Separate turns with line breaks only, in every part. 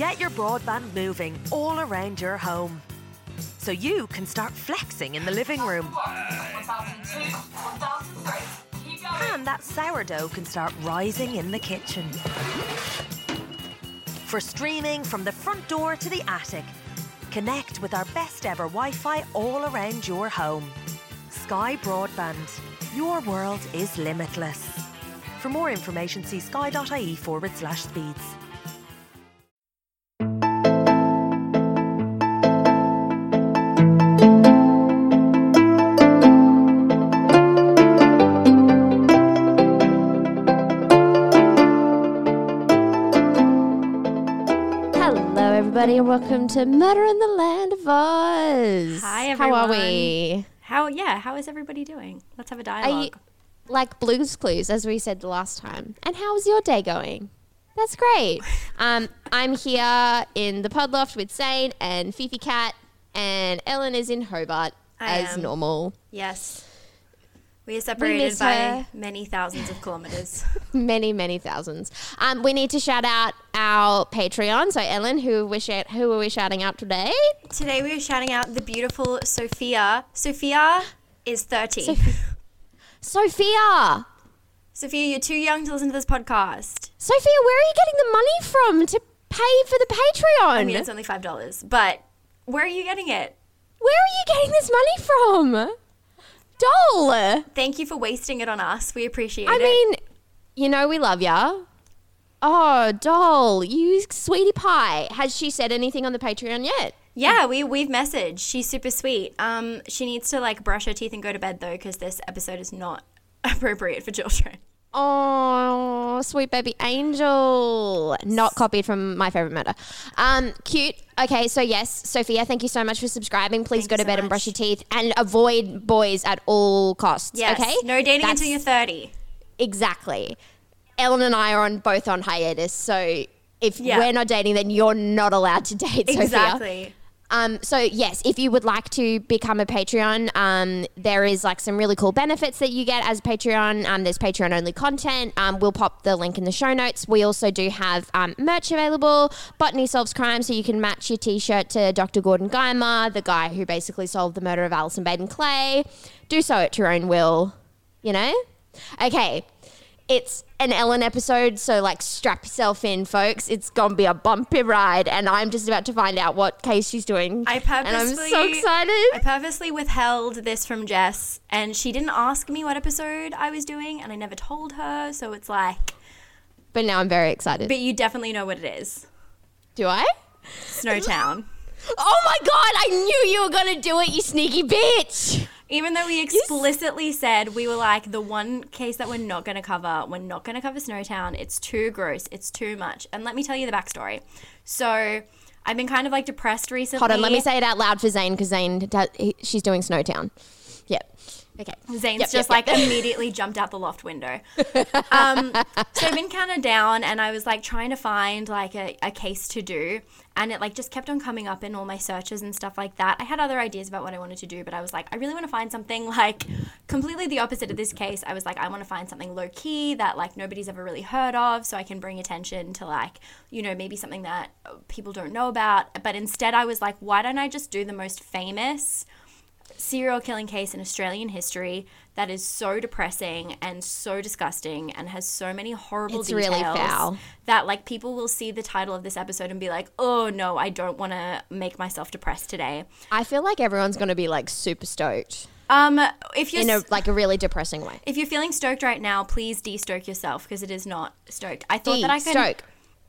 Get your broadband moving all around your home. So you can start flexing in the living room. And that sourdough can start rising in the kitchen. For streaming from the front door to the attic, connect with our best ever Wi Fi all around your home. Sky Broadband. Your world is limitless. For more information, see sky.ie forward slash speeds.
And welcome to Murder in the Land of Oz.
Hi,
How are we?
How yeah? How is everybody doing? Let's have a dialogue.
you like Blue's Clues, as we said the last time? And how is your day going? That's great. Um, I'm here in the pod loft with Zane and Fifi Cat, and Ellen is in Hobart
I
as
am.
normal.
yes, we are separated
miss
by
her.
many thousands of kilometers.
Many, many thousands. Um, we need to shout out our Patreon. So, Ellen, who we shout, who are we shouting out today?
Today we are shouting out the beautiful Sophia. Sophia is thirty.
Sophia. Sophia.
Sophia, you're too young to listen to this podcast.
Sophia, where are you getting the money from to pay for the Patreon?
I mean, it's only five dollars, but where are you getting it?
where are you getting this money from? Doll.
Thank you for wasting it on us. We appreciate
I
it.
I mean, you know we love ya. Oh, doll, you sweetie pie. Has she said anything on the Patreon yet?
yeah, we we've messaged. She's super sweet. Um, she needs to like brush her teeth and go to bed though, because this episode is not appropriate for children.
Oh, sweet baby angel. Not copied from my favorite murder. Um, cute. Okay, so yes, Sophia, thank you so much for subscribing. Please
Thank
go
you
to
so
bed and brush your teeth and avoid boys at all costs.
Yes.
Okay.
No dating
That's-
until you're thirty.
Exactly. Ellen and I are on both on hiatus, so if
Yeah.
we're not dating, then you're not allowed to date. Sophia.
Exactly.
Um, so yes, if you would like to become a Patreon, um, there is like some really cool benefits that you get as a Patreon. Um, there's Patreon only content. Um, we'll pop the link in the show notes. We also do have um, merch available. Botany solves crime, so you can match your T-shirt to Dr. Gordon Guymer, the guy who basically solved the murder of Allison Baden Clay. Do so at your own will. You know. Okay. It's an Ellen episode, so like strap yourself in, folks. It's gonna be a bumpy ride, and I'm just about to find out what case she's doing.
I
and I'm so excited.
I purposely withheld this from Jess, and she didn't ask me what episode I was doing, and I never told her. So it's like,
but now I'm very excited.
but you definitely know what it is.
Do I?
Snowtown.
Oh my god! I knew you were gonna do it, you sneaky bitch.
Even though we explicitly said we were like the one case that we're not going to cover, we're not going to cover Snowtown. It's too gross. It's too much. And let me tell you the backstory. So I've been kind of like depressed recently.
Hold on, let me say it out loud for Zane because Zane, does, he, she's doing Snowtown. Yep. Okay.
Zane's
Yep,
just
yep,
like immediately jumped out the loft window. Um, so I've been kind of down, and I was like trying to find like a, a case to do, and it like just kept on coming up in all my searches and stuff like that. I had other ideas about what I wanted to do, but I was like, I really want to find something like completely the opposite of this case. I was like, I want to find something low key that like nobody's ever really heard of, so I can bring attention to like you know maybe something that uh, people don't know about. But instead, I was like, why don't I just do the most famous? Serial killing case in Australian history that is so depressing and so disgusting and has so many horrible
It's
details
really foul.
that like people will see the title of this episode and be like, "Oh no, I don't want to make myself depressed today."
I feel like everyone's gonna be like super stoked
Um if you're
in a like a really depressing way.
if you're feeling stoked right now, please de-stoke yourself because it is not stoked. I thought that I could
Stoke.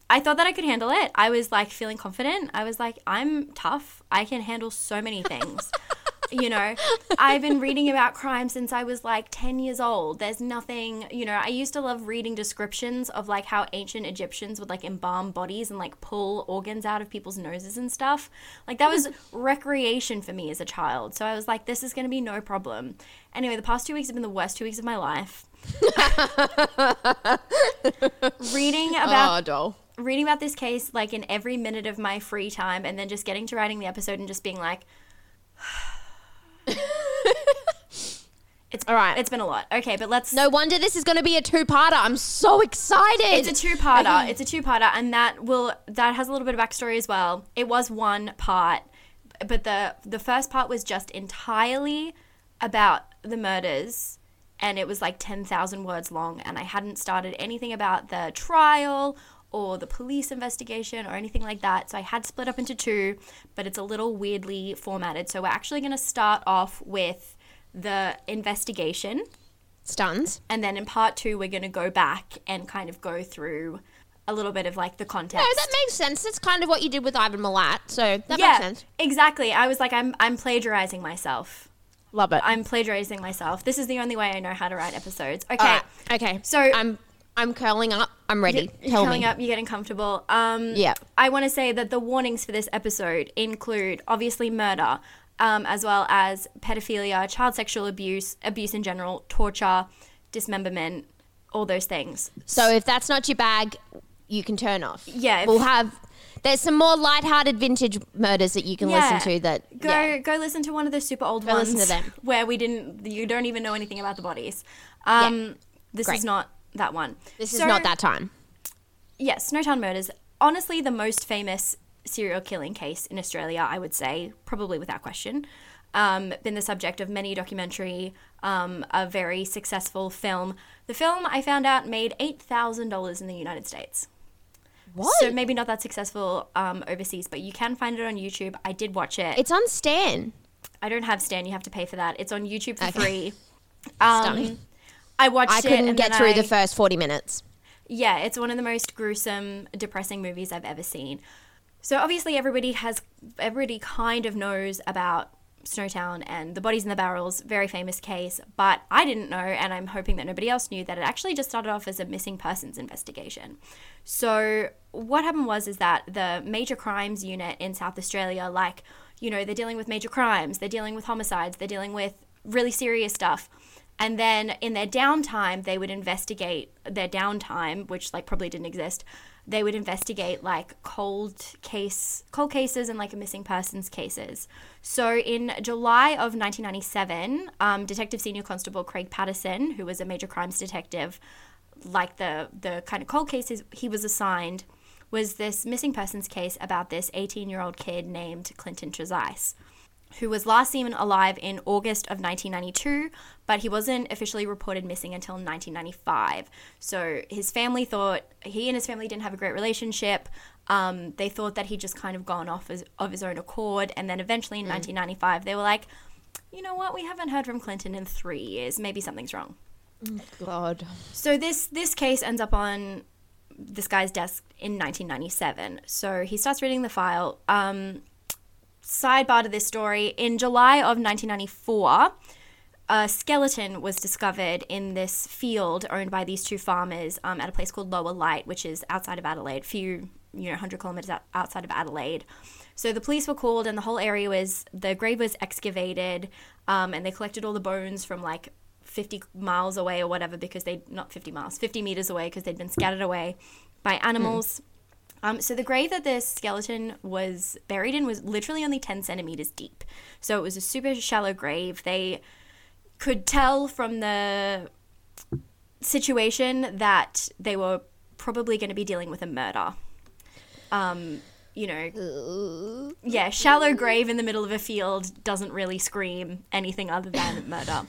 I thought that I could handle it. I was like feeling confident. I was like, I'm tough. I can handle so many things. you know, I've been reading about crime since I was like 10 years old. There's nothing, you know, I used to love reading descriptions of like how ancient Egyptians would like embalm bodies and like pull organs out of people's noses and stuff. Like that was recreation for me as a child. So I was like, this is going to be no problem. Anyway, the past two weeks have been the worst two weeks of my life. reading about
oh, doll.
reading about this case like in every minute of my free time and then just getting to writing the episode and just being like It's
All right.
It's been a lot. Okay, but let's.
No wonder this is going to be a two-parter. I'm so excited.
It's a two-parter. It's a two-parter, and that will that has a little bit of backstory as well. It was one part, but the the first part was just entirely about the murders, and it was like ten thousand words long, and I hadn't started anything about the trial or the police investigation or anything like that. So I had split up into two, but it's a little weirdly formatted. So we're actually going to start off with the investigation.
Stuns.
And then in part two, we're going to go back and kind of go through a little bit of like the context.
No, that makes sense. That's kind of what you did with Ivan Milat. So that
yeah,
makes sense.
exactly. I was like, I'm, I'm plagiarizing myself.
Love it.
I'm plagiarizing myself. This is the only way I know how to write episodes. Okay.
Right. Okay.
So-
I'm I'm curling up. I'm ready. Tell
Coming
me.
up, you're getting comfortable. Um,
Yeah.
I want to say that the warnings for this episode include obviously murder, um, as well as pedophilia, child sexual abuse, abuse in general, torture, dismemberment, all those things.
So if that's not your bag, you can turn off.
Yeah,
We'll have. There's some more light-hearted vintage murders that you can
Yeah.
listen to. That
Go
yeah.
go listen to one of the super old
Go
ones
listen to them.
where we didn't you don't even know anything about the bodies. Um, This
Great.
is not that one.
This is not that time.
Yes, Snowtown Murders. Honestly, the most famous serial killing case in Australia, I would say, probably without question. Um, been the subject of many documentary, um, a very successful film. The film I found out made eight thousand dollars in the United States.
What?
So maybe not that successful um, overseas, but you can find it on YouTube. I did watch it.
it's on Stan.
I don't have Stan. You have to pay for that. It's on YouTube for
Okay.
free. Um,
Stunning.
I watched
I couldn't get through
I-
the first 40 minutes.
Yeah, it's one of the most gruesome, depressing movies I've ever seen. So obviously, everybody has everybody kind of knows about Snowtown and the bodies in the barrels, very famous case. But I didn't know, and I'm hoping that nobody else knew that it actually just started off as a missing persons investigation. So what happened was is that the major crimes unit in South Australia, like you know, they're dealing with major crimes, they're dealing with homicides, they're dealing with really serious stuff. And then in their downtime, they would investigate their downtime, which like probably didn't exist. They would investigate like cold case, cold cases and like missing persons cases. So in July of 1997, um, Detective Senior Constable Craig Patterson, who was a major crimes detective, like the the kind of cold cases he was assigned, was this missing persons case about this 18 year old kid named Clinton Trezise who was last seen alive in August of 1992, but he wasn't officially reported missing until 1995. So his family thought he and his family didn't have a great relationship. Um, they thought that he'd just kind of gone off as, of his own accord, and then eventually in 1995, they were like, you know what, we haven't heard from Clinton in three years. Maybe something's wrong.
God.
So this this case ends up on this guy's desk in 1997. So he starts reading the file. Um, sidebar to this story: in July of 1994, a skeleton was discovered in this field owned by these two farmers um, at a place called Lower Light, which is outside of Adelaide, a few you know 100 kilometers out- outside of Adelaide. So the police were called, and the whole area was the grave was excavated, um, and they collected all the bones from like 50 miles away or whatever because they not 50 miles 50 meters away because they'd been scattered away by animals um, so the grave that the skeleton was buried in was literally only 10 centimeters deep. So it was a super shallow grave. They could tell from the situation that they were probably going to be dealing with a murder. Um, you know yeah shallow grave in the middle of a field doesn't really scream anything other than murder.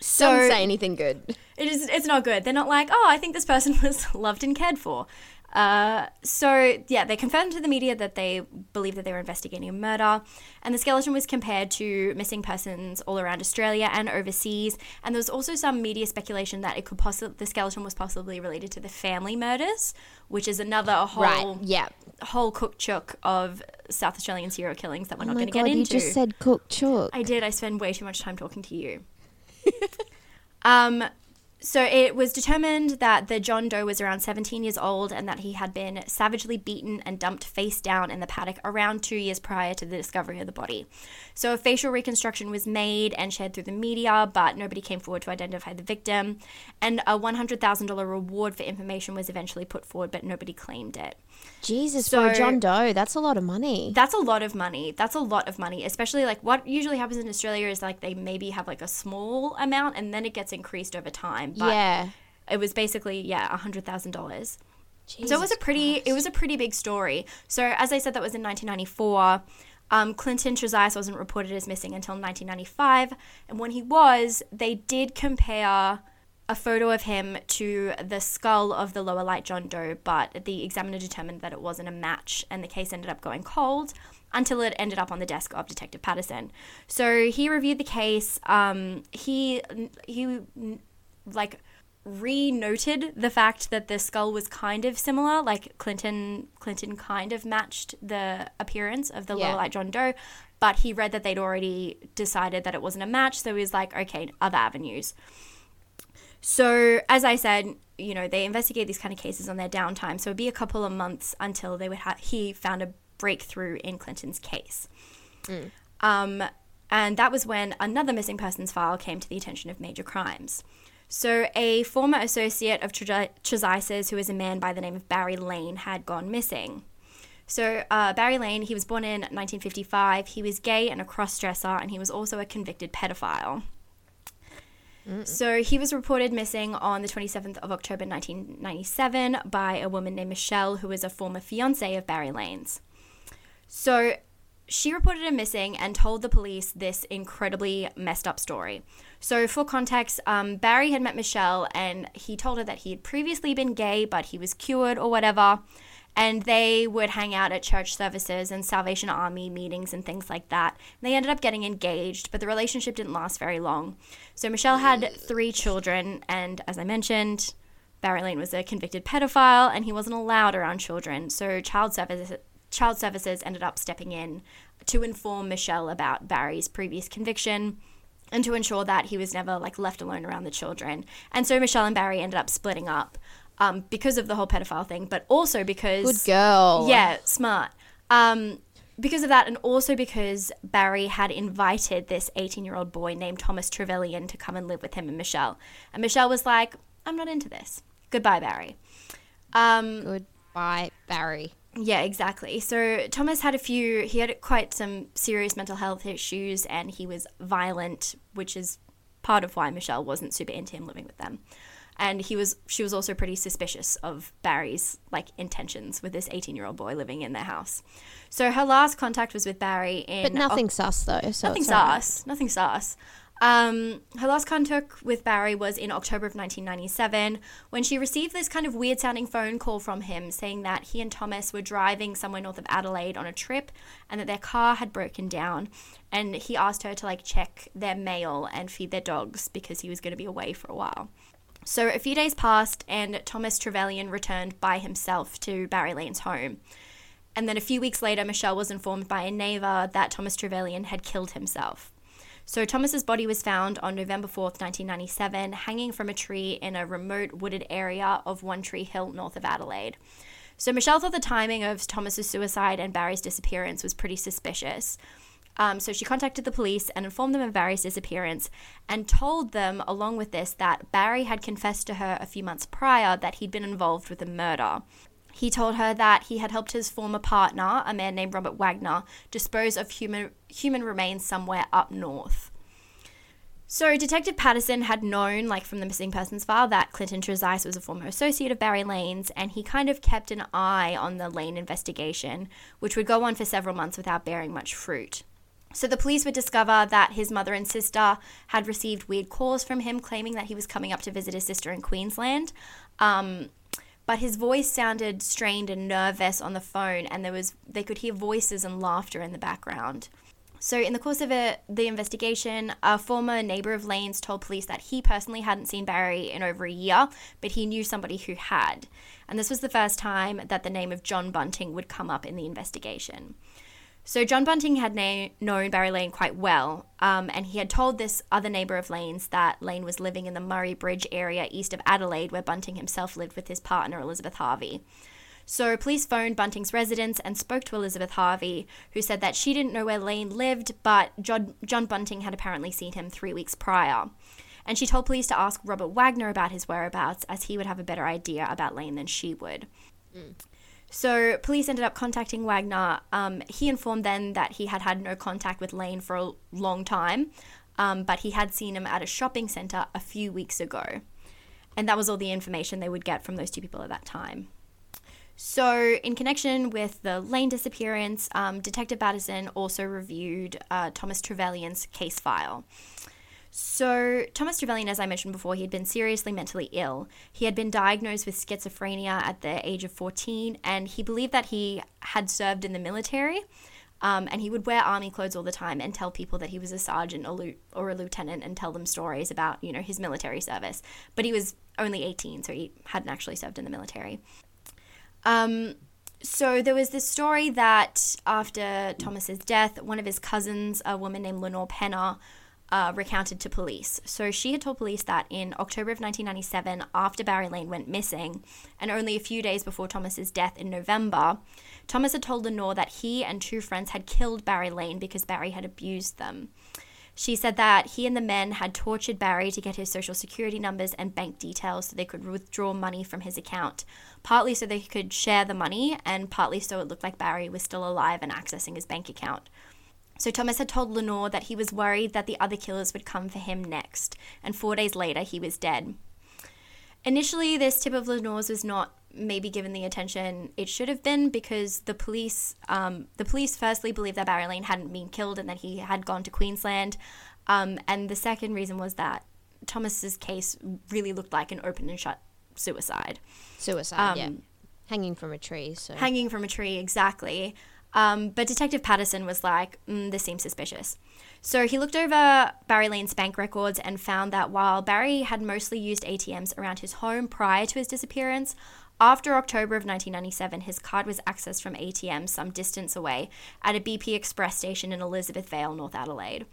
So
Don't say anything good.
it is it's not good. They're not like oh i think this person was loved and cared for uh, so yeah they confirmed to the media that they believe that they were investigating a murder and the skeleton was compared to missing persons all around australia and overseas and there was also some media speculation that it could possibly the skeleton was possibly related to the family murders which is another whole
Right. Yeah.
whole cook chook of south australian serial killings that we're not
oh my
going to get into
you just said cook chook.
I did. I spend way too much time talking to you. um, So it was determined that the John Doe was around 17 years old and that he had been savagely beaten and dumped face down in the paddock around two years prior to the discovery of the body. So a facial reconstruction was made and shared through the media, but nobody came forward to identify the victim. And a $100,000 reward for information was eventually put forward, but nobody claimed it.
Jesus, for
So-
John Doe, that's a lot of money.
That's a lot of money. That's a lot of money, especially like what usually happens in Australia is like they maybe have like a small amount and then it gets increased over time. But
yeah.
it was basically yeah a hundred thousand dollars. So it was a pretty it was a pretty big story. So as I said, that was in 1994. Um, Clinton Trezise wasn't reported as missing until 1995, and when he was, they did compare a photo of him to the skull of the lower light John Doe, but the examiner determined that it wasn't a match, and the case ended up going cold until it ended up on the desk of Detective Patterson. So he reviewed the case. Um, he he like re-noted the fact that the skull was kind of similar like clinton clinton kind of matched the appearance of the
Yeah.
light john doe but he read that they'd already decided that it wasn't a match so he was like okay other avenues so as i said you know they investigate these kind of cases on their downtime so it'd be a couple of months until they would ha- he found a breakthrough in clinton's case um, and that was when another missing persons file came to the attention of major crimes. So, a former associate of Tre- Trezise's, who was a man by the name of Barry Lane, had gone missing. So, uh, Barry Lane, he was born in 1955. He was gay and a cross dresser, and he was also a convicted pedophile. So, he was reported missing on the 27th of October 1997 by a woman named Michelle, who was a former fiance of Barry Lane's. So, she reported him missing and told the police this incredibly messed up story. So, for context, um, Barry had met Michelle and he told her that he had previously been gay, but he was cured or whatever. And they would hang out at church services and Salvation Army meetings and things like that. They ended up getting engaged, but the relationship didn't last very long. So, Michelle had three children, and as I mentioned, Barry Lane was a convicted pedophile and he wasn't allowed around children. So, child services child services ended up stepping in to inform Michelle about Barry's previous conviction and to ensure that he was never like left alone around the children. And so Michelle and Barry ended up splitting up um, because of the whole pedophile thing, but also because
Good girl.
yeah, smart. Um, because of that, and also because Barry had invited this 18 year old boy named Thomas Trevelyan to come and live with him and Michelle. And Michelle was like, I'm not into this. Goodbye, Barry. Um,
Goodbye, Barry.
Yeah, exactly. So Thomas had a few, he had quite some serious mental health issues and he was violent, which is part of why Michelle wasn't super into him living with them. And he was, she was also pretty suspicious of Barry's like intentions with this 18 year old boy living in their house. So her last contact was with Barry in
But nothing sus though. So
Nothing sus. Nothing sus. Um, her last contact with Barry was in October of 1997 when she received this kind of weird sounding phone call from him saying that he and Thomas were driving somewhere north of Adelaide on a trip and that their car had broken down. And he asked her to like check their mail and feed their dogs because he was going to be away for a while. So a few days passed and Thomas Trevelyan returned by himself to Barry Lane's home. And then a few weeks later, Michelle was informed by a neighbor that Thomas Trevelyan had killed himself. So Thomas's body was found on November 4th, 1997, hanging from a tree in a remote wooded area of One Tree Hill north of Adelaide. So Michelle thought the timing of Thomas's suicide and Barry's disappearance was pretty suspicious. Um, so she contacted the police and informed them of Barry's disappearance and told them, along with this, that Barry had confessed to her a few months prior that he'd been involved with a murder. He told her that he had helped his former partner, a man named Robert Wagner, dispose of human human remains somewhere up north. So Detective Patterson had known, like from the missing persons file, that Clinton Trezise was a former associate of Barry Lane's, and he kind of kept an eye on the Lane investigation, which would go on for several months without bearing much fruit. So the police would discover that his mother and sister had received weird calls from him claiming that he was coming up to visit his sister in Queensland. Um, but his voice sounded strained and nervous on the phone and there was they could hear voices and laughter in the background. So in the course of the investigation, a former neighbor of Lane's told police that he personally hadn't seen Barry in over a year, but he knew somebody who had. And this was the first time that the name of John Bunting would come up in the investigation. So John Bunting had na- known Barry Lane quite well, um, and he had told this other neighbour of Lane's that Lane was living in the Murray Bridge area east of Adelaide, where Bunting himself lived with his partner Elizabeth Harvey. So police phoned Bunting's residence and spoke to Elizabeth Harvey, who said that she didn't know where Lane lived, but John, John Bunting had apparently seen him three weeks prior. And she told police to ask Robert Wagner about his whereabouts, as he would have a better idea about Lane than she would. So police ended up contacting Wagner. Um, he informed them that he had had no contact with Lane for a long time, um, but he had seen him at a shopping center a few weeks ago. And that was all the information they would get from those two people at that time. So, in connection with the Lane disappearance, um, Detective Patterson also reviewed uh, Thomas Trevelyan's case file. So, Thomas Trevelyan, as I mentioned before, he had been seriously mentally ill. He had been diagnosed with schizophrenia at the age of 14, and he believed that he had served in the military. Um, and he would wear army clothes all the time and tell people that he was a sergeant or, or a lieutenant and tell them stories about, you know, his military service. But he was only 18, so he hadn't actually served in the military. Um, so there was this story that after Thomas's death, one of his cousins, a woman named Lenore Penner, uh, recounted to police. So she had told police that in October of 1997, after Barry Lane went missing, and only a few days before Thomas's death in November, Thomas had told Lenore that he and two friends had killed Barry Lane because Barry had abused them. She said that he and the men had tortured Barry to get his social security numbers and bank details so they could withdraw money from his account, partly so they could share the money, and partly so it looked like Barry was still alive and accessing his bank account. So Thomas had told Lenore that he was worried that the other killers would come for him next, and four days later he was dead. Initially, this tip of Lenore's was not maybe given the attention it should have been because the police, um, the police firstly believed that Barry Lane hadn't been killed and that he had gone to Queensland, um, and the second reason was that Thomas's case really looked like an open and shut suicide.
Suicide,
Um,
yeah. Hanging from a tree. So
hanging from a tree exactly um, but detective patterson was like mm, this seems suspicious so he looked over barry lane's bank records and found that while barry had mostly used atms around his home prior to his disappearance after october of 1997 his card was accessed from atm some distance away at a bp express station in elizabeth vale north adelaide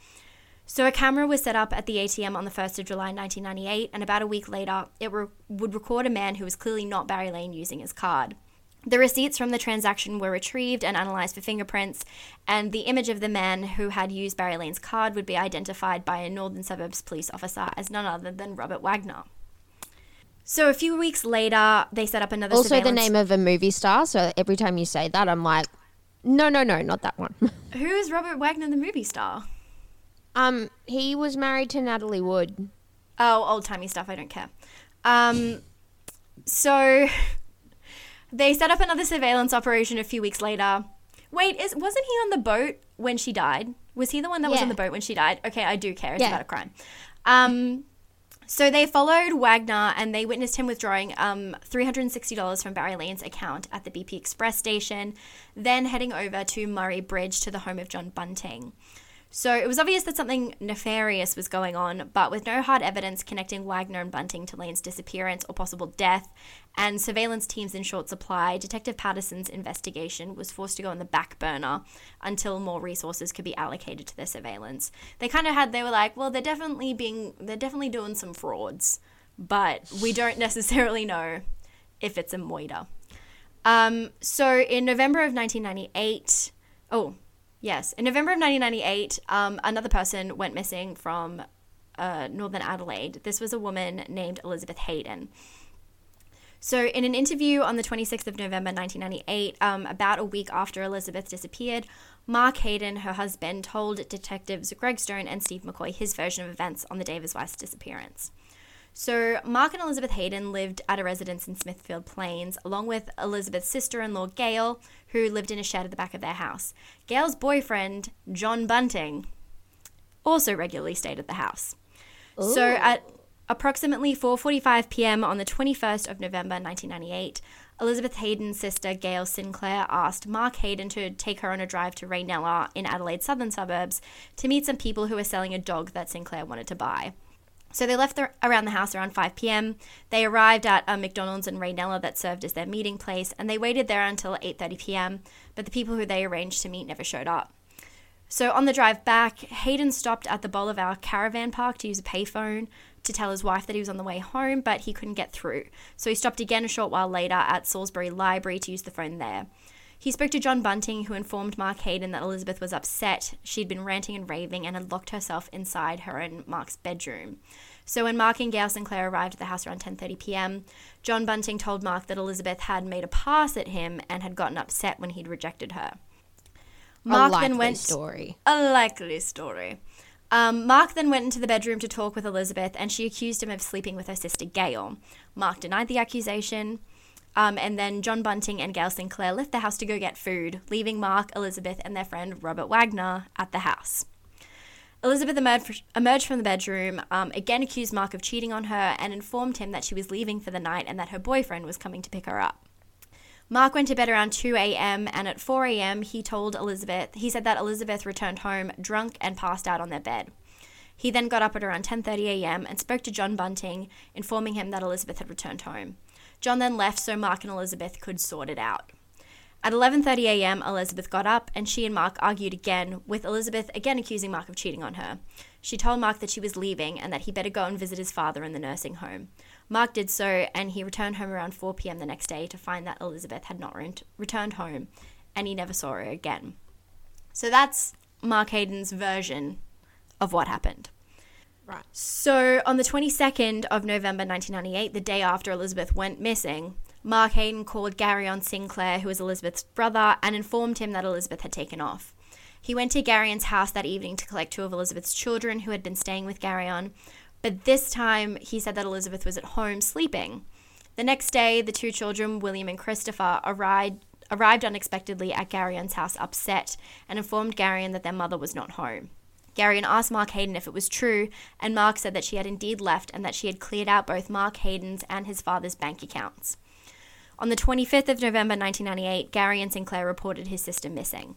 so a camera was set up at the ATM on the 1st of July 1998, and about a week later, it re- would record a man who was clearly not Barry Lane using his card. The receipts from the transaction were retrieved and analysed for fingerprints, and the image of the man who had used Barry Lane's card would be identified by a Northern Suburbs police officer as none other than Robert Wagner. So a few weeks later, they set up another
also the name of a movie star. So every time you say that, I'm like, no, no, no, not that one.
Who is Robert Wagner, the movie star?
um, he was married to Natalie Wood.
Oh, old timey stuff. I don't care. Um, so they set up another surveillance operation a few weeks later. Wait, is wasn't he on the boat when she died? Was he the one that was on the boat when she died? Okay, I do care. It's
Yeah.
about a crime. Um, so they followed Wagner and they witnessed him withdrawing um, $360 from Barry Lane's account at the BP Express station, then heading over to Murray Bridge to the home of John Bunting. So it was obvious that something nefarious was going on, but with no hard evidence connecting Wagner and Bunting to Lane's disappearance or possible death, and surveillance teams in short supply, Detective Patterson's investigation was forced to go on the back burner until more resources could be allocated to their surveillance. They kind of had, they were like, well, they're definitely being, they're definitely doing some frauds, but we don't necessarily know if it's a moida. Um, so in November of 1998, oh, yes, in November of 1998, um, another person went missing from uh, Northern Adelaide. This was a woman named Elizabeth Hayden. So, in an interview on the 26th of November 1998, um, about a week after Elizabeth disappeared, Mark Hayden, her husband, told detectives Greg Stone and Steve McCoy his version of events on the day of his wife's disappearance. So, Mark and Elizabeth Hayden lived at a residence in Smithfield Plains, along with Elizabeth's sister in law, Gail, who lived in a shed at the back of their house. Gail's boyfriend, John Bunting, also regularly stayed at the house. So, at approximately 4:45 p.m. on the 21st of November 1998, Elizabeth Hayden's sister Gail Sinclair asked Mark Hayden to take her on a drive to Reynella in Adelaide's southern suburbs to meet some people who were selling a dog that Sinclair wanted to buy. So they left the, around the house around 5 p.m. They arrived at a McDonald's in Reynella that served as their meeting place, and they waited there until 8:30 p.m. But the people who they arranged to meet never showed up. So on the drive back, Hayden stopped at the Bolivar Caravan Park to use a payphone to tell his wife that he was on the way home, but he couldn't get through. So he stopped again a short while later at Salisbury Library to use the phone there. He spoke to John Bunting, who informed Mark Hayden that Elizabeth was upset. She'd been ranting and raving and had locked herself inside her and Mark's bedroom. So when Mark and Gail Sinclair arrived at the house around 10:30 p.m., John Bunting told Mark that Elizabeth had made a pass at him and had gotten upset when he'd rejected her.
Mark then went story.
A likely story. Um, Mark then went into the bedroom to talk with Elizabeth, and she accused him of sleeping with her sister Gail. Mark denied the accusation. Um, and then John Bunting and Gail Sinclair left the house to go get food, leaving Mark, Elizabeth, and their friend Robert Wagner at the house. Elizabeth emerged, from the bedroom, um, again accused Mark of cheating on her, and informed him that she was leaving for the night and that her boyfriend was coming to pick her up. Mark went to bed around 2 a.m. and at 4 a.m. he told Elizabeth, he said that Elizabeth returned home drunk and passed out on their bed. He then got up at around 10:30 a.m. and spoke to John Bunting, informing him that Elizabeth had returned home. John then left so Mark and Elizabeth could sort it out. At 11:30 a.m., Elizabeth got up and she and Mark argued again, with Elizabeth again accusing Mark of cheating on her. She told Mark that she was leaving and that he better go and visit his father in the nursing home. Mark did so and he returned home around 4 p.m. the next day to find that Elizabeth had not re- returned home and he never saw her again. So that's Mark Hayden's version of what happened.
Right.
So on the 22nd of November 1998, the day after Elizabeth went missing, Mark Hayden called Garyon Sinclair, who was Elizabeth's brother, and informed him that Elizabeth had taken off. He went to Garyon's house that evening to collect two of Elizabeth's children who had been staying with Garyon, but this time he said that Elizabeth was at home sleeping. The next day, the two children, William and Christopher, arrived, arrived unexpectedly at Garyon's house upset and informed Garyon that their mother was not home. Garyon asked Mark Hayden if it was true, and Mark said that she had indeed left and that she had cleared out both Mark Hayden's and his father's bank accounts. On the 25th of November 1998, Garyon Sinclair reported his sister missing.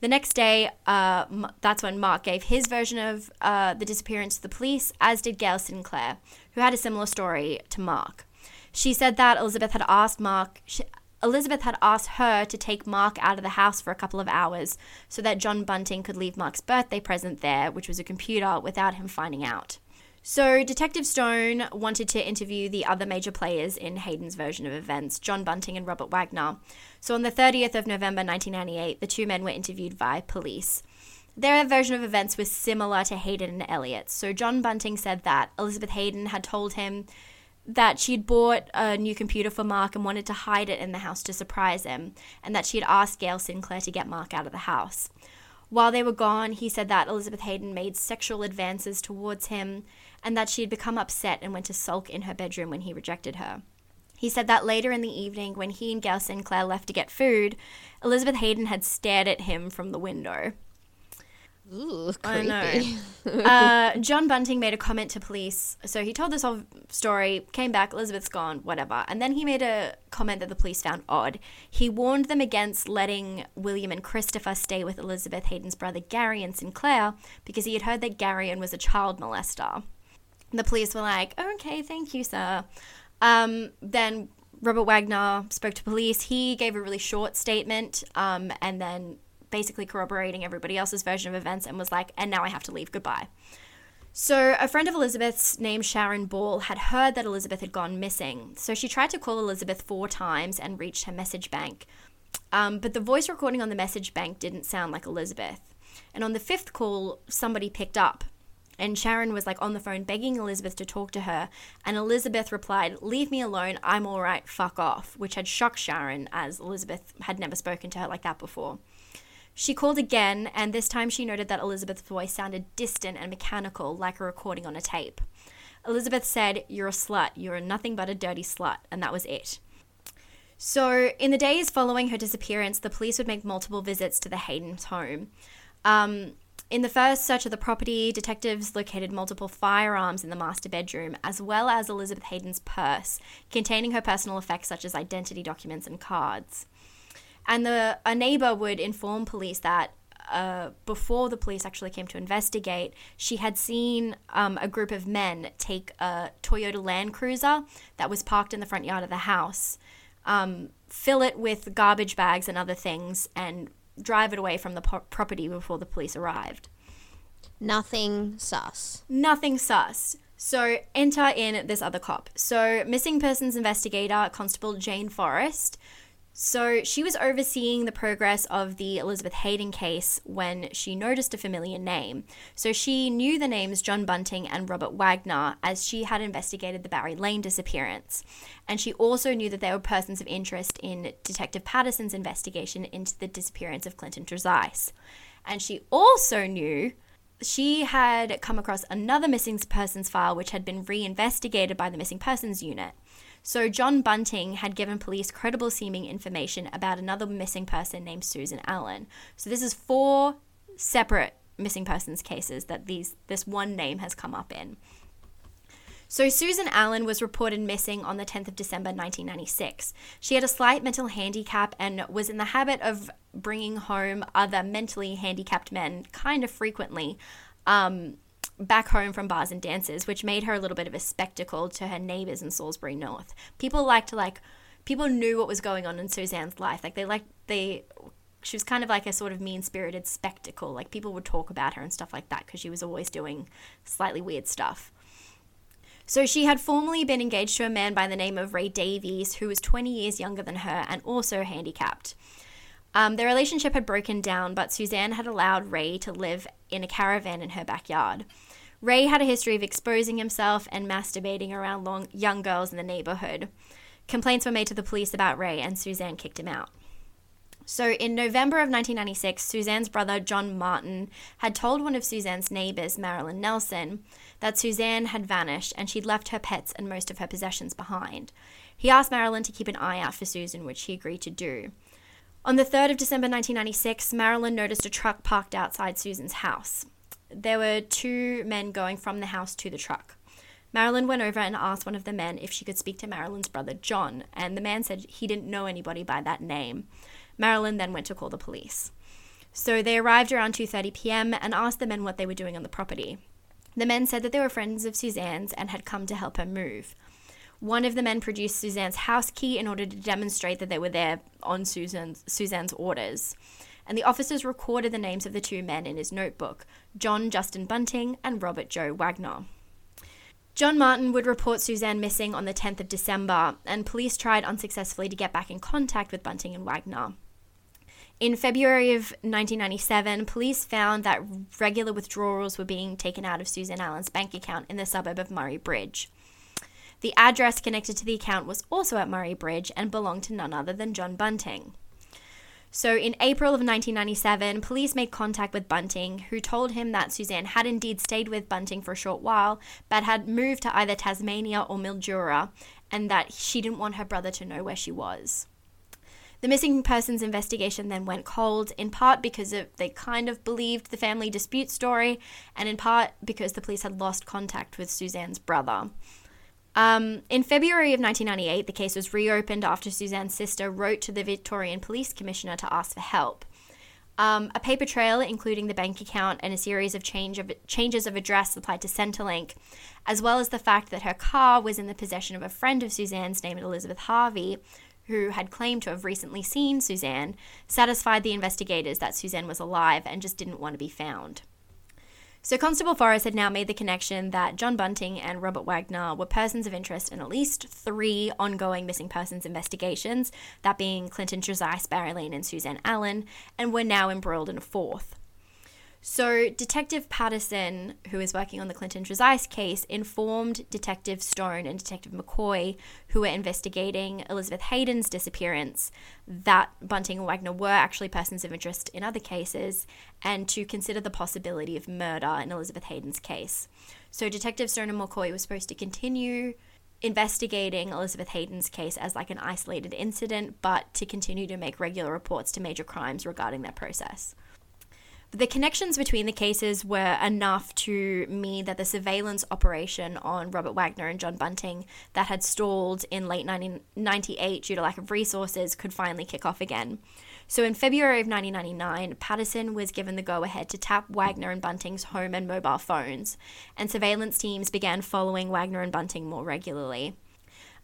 The next day, uh, that's when Mark gave his version of uh, the disappearance to the police, as did Gail Sinclair, who had a similar story to Mark. She said that Elizabeth had asked Mark. Elizabeth had asked her to take Mark out of the house for a couple of hours so that John Bunting could leave Mark's birthday present there, which was a computer, without him finding out. So, Detective Stone wanted to interview the other major players in Hayden's version of events, John Bunting and Robert Wagner. So, on the 30th of November 1998, the two men were interviewed by police. Their version of events was similar to Hayden and Elliot's. So, John Bunting said that Elizabeth Hayden had told him that she'd bought a new computer for Mark and wanted to hide it in the house to surprise him, and that she had asked Gail Sinclair to get Mark out of the house. While they were gone, he said that Elizabeth Hayden made sexual advances towards him and that she had become upset and went to sulk in her bedroom when he rejected her. He said that later in the evening, when he and Gail Sinclair left to get food, Elizabeth Hayden had stared at him from the window.
Ooh, creepy.
I know. uh, John Bunting made a comment to police. So he told this whole story, came back, Elizabeth's gone, whatever. And then he made a comment that the police found odd. He warned them against letting William and Christopher stay with Elizabeth Hayden's brother Garyon Sinclair because he had heard that Garyon was a child molester. The police were like, okay, thank you, sir. Um, then Robert Wagner spoke to police. He gave a really short statement um, and then basically corroborating everybody else's version of events and was like, and now I have to leave. Goodbye. So, a friend of Elizabeth's named Sharon Ball had heard that Elizabeth had gone missing. So, she tried to call Elizabeth four times and reached her message bank. Um, but the voice recording on the message bank didn't sound like Elizabeth. And on the fifth call, somebody picked up and Sharon was like on the phone begging Elizabeth to talk to her. And Elizabeth replied, Leave me alone, I'm all right, fuck off, which had shocked Sharon as Elizabeth had never spoken to her like that before. She called again, and this time she noted that Elizabeth's voice sounded distant and mechanical, like a recording on a tape. Elizabeth said, You're a slut, you're nothing but a dirty slut, and that was it. So, in the days following her disappearance, the police would make multiple visits to the Hayden's home. Um, in the first search of the property, detectives located multiple firearms in the master bedroom, as well as Elizabeth Hayden's purse, containing her personal effects such as identity documents and cards. And the, a neighbor would inform police that uh, before the police actually came to investigate, she had seen um, a group of men take a Toyota Land Cruiser that was parked in the front yard of the house, um, fill it with garbage bags and other things, and drive it away from the po- property before the police arrived.
Nothing sus.
Nothing sus. So enter in this other cop. So missing persons investigator, Constable Jane Forrest. So she was overseeing the progress of the Elizabeth Hayden case when she noticed a familiar name. So she knew the names John Bunting and Robert Wagner as she had investigated the Barry Lane disappearance. And she also knew that they were persons of interest in Detective Patterson's investigation into the disappearance of Clinton Trezise. And she also knew she had come across another missing persons file which had been reinvestigated by the missing persons unit. So, John Bunting had given police credible seeming information about another missing person named Susan Allen. So, this is four separate missing persons cases that these this one name has come up in. So, Susan Allen was reported missing on the 10th of December 1996. She had a slight mental handicap and was in the habit of bringing home other mentally handicapped men kind of frequently. Um, back home from bars and dances, which made her a little bit of a spectacle to her neighbors in Salisbury North. People liked to like people knew what was going on in Suzanne's life. Like they liked they she was kind of like a sort of mean-spirited spectacle. Like people would talk about her and stuff like that because she was always doing slightly weird stuff. So she had formerly been engaged to a man by the name of Ray Davies, who was 20 years younger than her and also handicapped. Um, their relationship had broken down, but Suzanne had allowed Ray to live in a caravan in her backyard. Ray had a history of exposing himself and masturbating around long, young girls in the neighborhood. Complaints were made to the police about Ray, and Suzanne kicked him out. So, in November of 1996, Suzanne's brother, John Martin, had told one of Suzanne's neighbors, Marilyn Nelson, that Suzanne had vanished and she'd left her pets and most of her possessions behind. He asked Marilyn to keep an eye out for Susan, which she agreed to do. On the 3rd of December 1996, Marilyn noticed a truck parked outside Susan's house. There were two men going from the house to the truck. Marilyn went over and asked one of the men if she could speak to Marilyn's brother John, and the man said he didn't know anybody by that name. Marilyn then went to call the police. So they arrived around 2:30 p.m. and asked the men what they were doing on the property. The men said that they were friends of Suzanne's and had come to help her move. One of the men produced Suzanne's house key in order to demonstrate that they were there on Suzanne's, Suzanne's orders. And the officers recorded the names of the two men in his notebook John Justin Bunting and Robert Joe Wagner. John Martin would report Suzanne missing on the 10th of December, and police tried unsuccessfully to get back in contact with Bunting and Wagner. In February of 1997, police found that regular withdrawals were being taken out of Suzanne Allen's bank account in the suburb of Murray Bridge. The address connected to the account was also at Murray Bridge and belonged to none other than John Bunting. So, in April of 1997, police made contact with Bunting, who told him that Suzanne had indeed stayed with Bunting for a short while, but had moved to either Tasmania or Mildura, and that she didn't want her brother to know where she was. The missing persons investigation then went cold, in part because of, they kind of believed the family dispute story, and in part because the police had lost contact with Suzanne's brother. Um, in February of 1998, the case was reopened after Suzanne's sister wrote to the Victorian Police Commissioner to ask for help. Um, a paper trail, including the bank account and a series of, change of changes of address applied to Centrelink, as well as the fact that her car was in the possession of a friend of Suzanne's named Elizabeth Harvey, who had claimed to have recently seen Suzanne, satisfied the investigators that Suzanne was alive and just didn't want to be found. So Constable Forrest had now made the connection that John Bunting and Robert Wagner were persons of interest in at least three ongoing missing persons investigations, that being Clinton Trezise, Barry Lane, and Suzanne Allen, and were now embroiled in a fourth. So, Detective Patterson, who is working on the Clinton Trezise case, informed Detective Stone and Detective McCoy, who were investigating Elizabeth Hayden's disappearance, that Bunting and Wagner were actually persons of interest in other cases, and to consider the possibility of murder in Elizabeth Hayden's case. So, Detective Stone and McCoy were supposed to continue investigating Elizabeth Hayden's case as like an isolated incident, but to continue to make regular reports to major crimes regarding that process. The connections between the cases were enough to mean that the surveillance operation on Robert Wagner and John Bunting that had stalled in late 1998 due to lack of resources could finally kick off again. So in February of 1999, Patterson was given the go ahead to tap Wagner and Bunting's home and mobile phones, and surveillance teams began following Wagner and Bunting more regularly.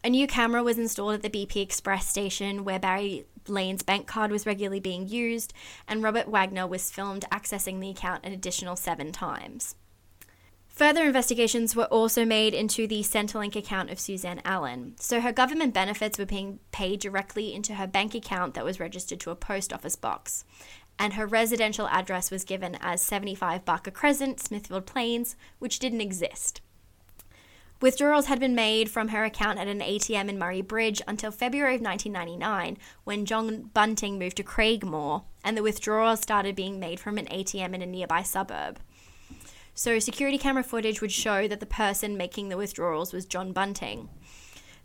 A new camera was installed at the BP Express station where Barry Lane's bank card was regularly being used, and Robert Wagner was filmed accessing the account an additional seven times. Further investigations were also made into the Centrelink account of Suzanne Allen. So her government benefits were being paid directly into her bank account that was registered to a post office box. And her residential address was given as 75 Barker Crescent, Smithfield Plains, which didn't exist. Withdrawals had been made from her account at an ATM in Murray Bridge until February of 1999 when John Bunting moved to Craigmore and the withdrawals started being made from an ATM in a nearby suburb. So, security camera footage would show that the person making the withdrawals was John Bunting.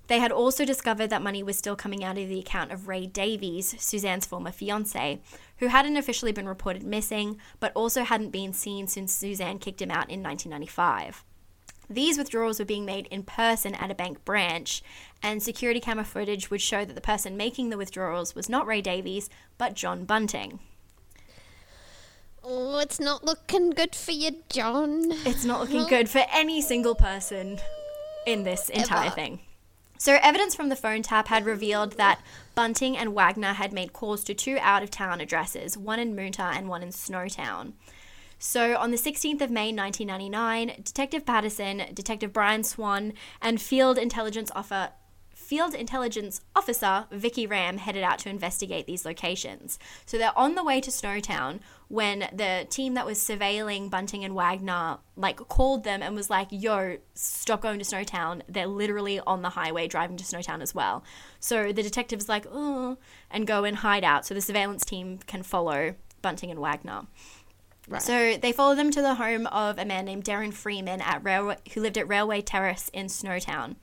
They had also discovered that money was still coming out of the account of Ray Davies, Suzanne's former fiance, who hadn't officially been reported missing, but also hadn't been seen since Suzanne kicked him out in 1995. These withdrawals were being made in person at a bank branch, and security camera footage would show that the person making the withdrawals was not Ray Davies, but John Bunting.
Oh, it's not looking good for you, John.
It's not looking good for any single person in this entire
Ever.
thing. So, evidence from the phone tap had revealed that Bunting and Wagner had made calls to two out of town addresses, one in Moonta and one in Snowtown. So, on the 16th of May 1999, Detective Patterson, Detective Brian Swan, and Field Intelligence Officer Field Intelligence Officer Vicky Ram headed out to investigate these locations. So they're on the way to Snowtown when the team that was surveilling Bunting and Wagner like called them and was like, "Yo, stop going to Snowtown. They're literally on the highway driving to Snowtown as well." So the detectives like, "Oh," and go and hide out so the surveillance team can follow Bunting and Wagner.
Right.
So they follow them to the home of a man named Darren Freeman at railway, who lived at Railway Terrace in Snowtown.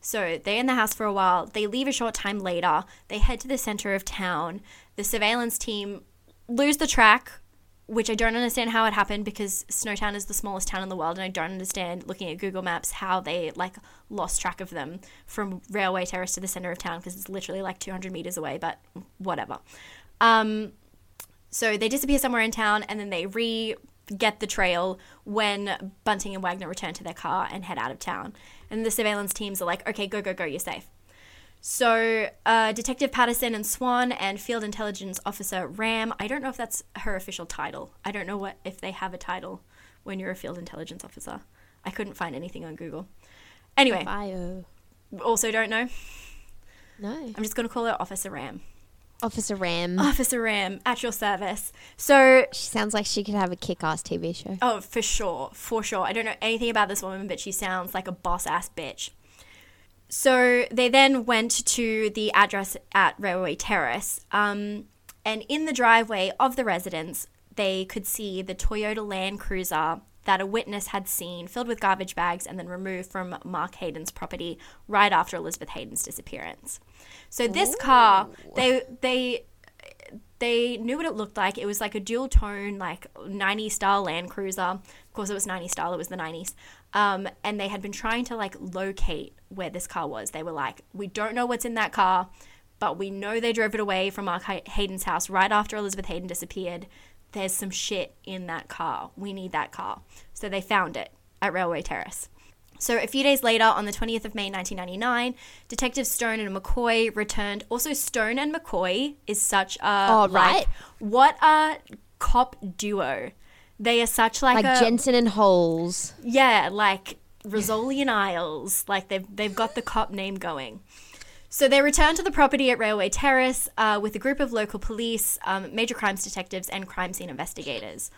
So they're in the house for a while. They leave a short time later. They head to the center of town. The surveillance team lose the track, which I don't understand how it happened because Snowtown is the smallest town in the world, and I don't understand looking at Google Maps how they like lost track of them from Railway Terrace to the center of town because it's literally like 200 meters away. But whatever. Um, so they disappear somewhere in town, and then they re get the trail when Bunting and Wagner return to their car and head out of town. And the surveillance teams are like, okay, go, go, go, you're safe. So, uh, Detective Patterson and Swan and Field Intelligence Officer Ram, I don't know if that's her official title. I don't know what if they have a title when you're a Field Intelligence Officer. I couldn't find anything on Google. Anyway,
Bio.
also don't know.
No.
I'm just going to call her Officer Ram.
Officer Ram.
Officer Ram, at your service. So,
She sounds like she could have a kick-ass TV show.
Oh, for sure, for sure. I don't know anything about this woman, but she sounds like a boss ass bitch. So they then went to the address at Railway Terrace, um, and in the driveway of the residence, they could see the Toyota Land Cruiser that a witness had seen filled with garbage bags and then removed from Mark Haydon's property right after Elizabeth Haydon's disappearance. So this car, they they they knew what it looked like. It was like a dual tone, like 90s style Land Cruiser. Of course, it was 90s style, it was the 90s. Um, and they had been trying to like locate where this car was. They were like, we don't know what's in that car, but we know they drove it away from Mark Haydon's house right after Elizabeth Haydon disappeared. There's some shit in that car. We need that car. So they found it at Railway Terrace. So a few days later, on the 20th of May 1999, Detectives Stone and McCoy returned. Also, Stone and McCoy is such a
Oh,
like,
right.
what a cop duo. They are such like,
Like
a
Jensen and Holes.
yeah, like Rizzoli and Isles. Like they've they've got the cop name going. So they returned to the property at Railway Terrace uh, with a group of local police, um, major crimes detectives, and crime scene investigators.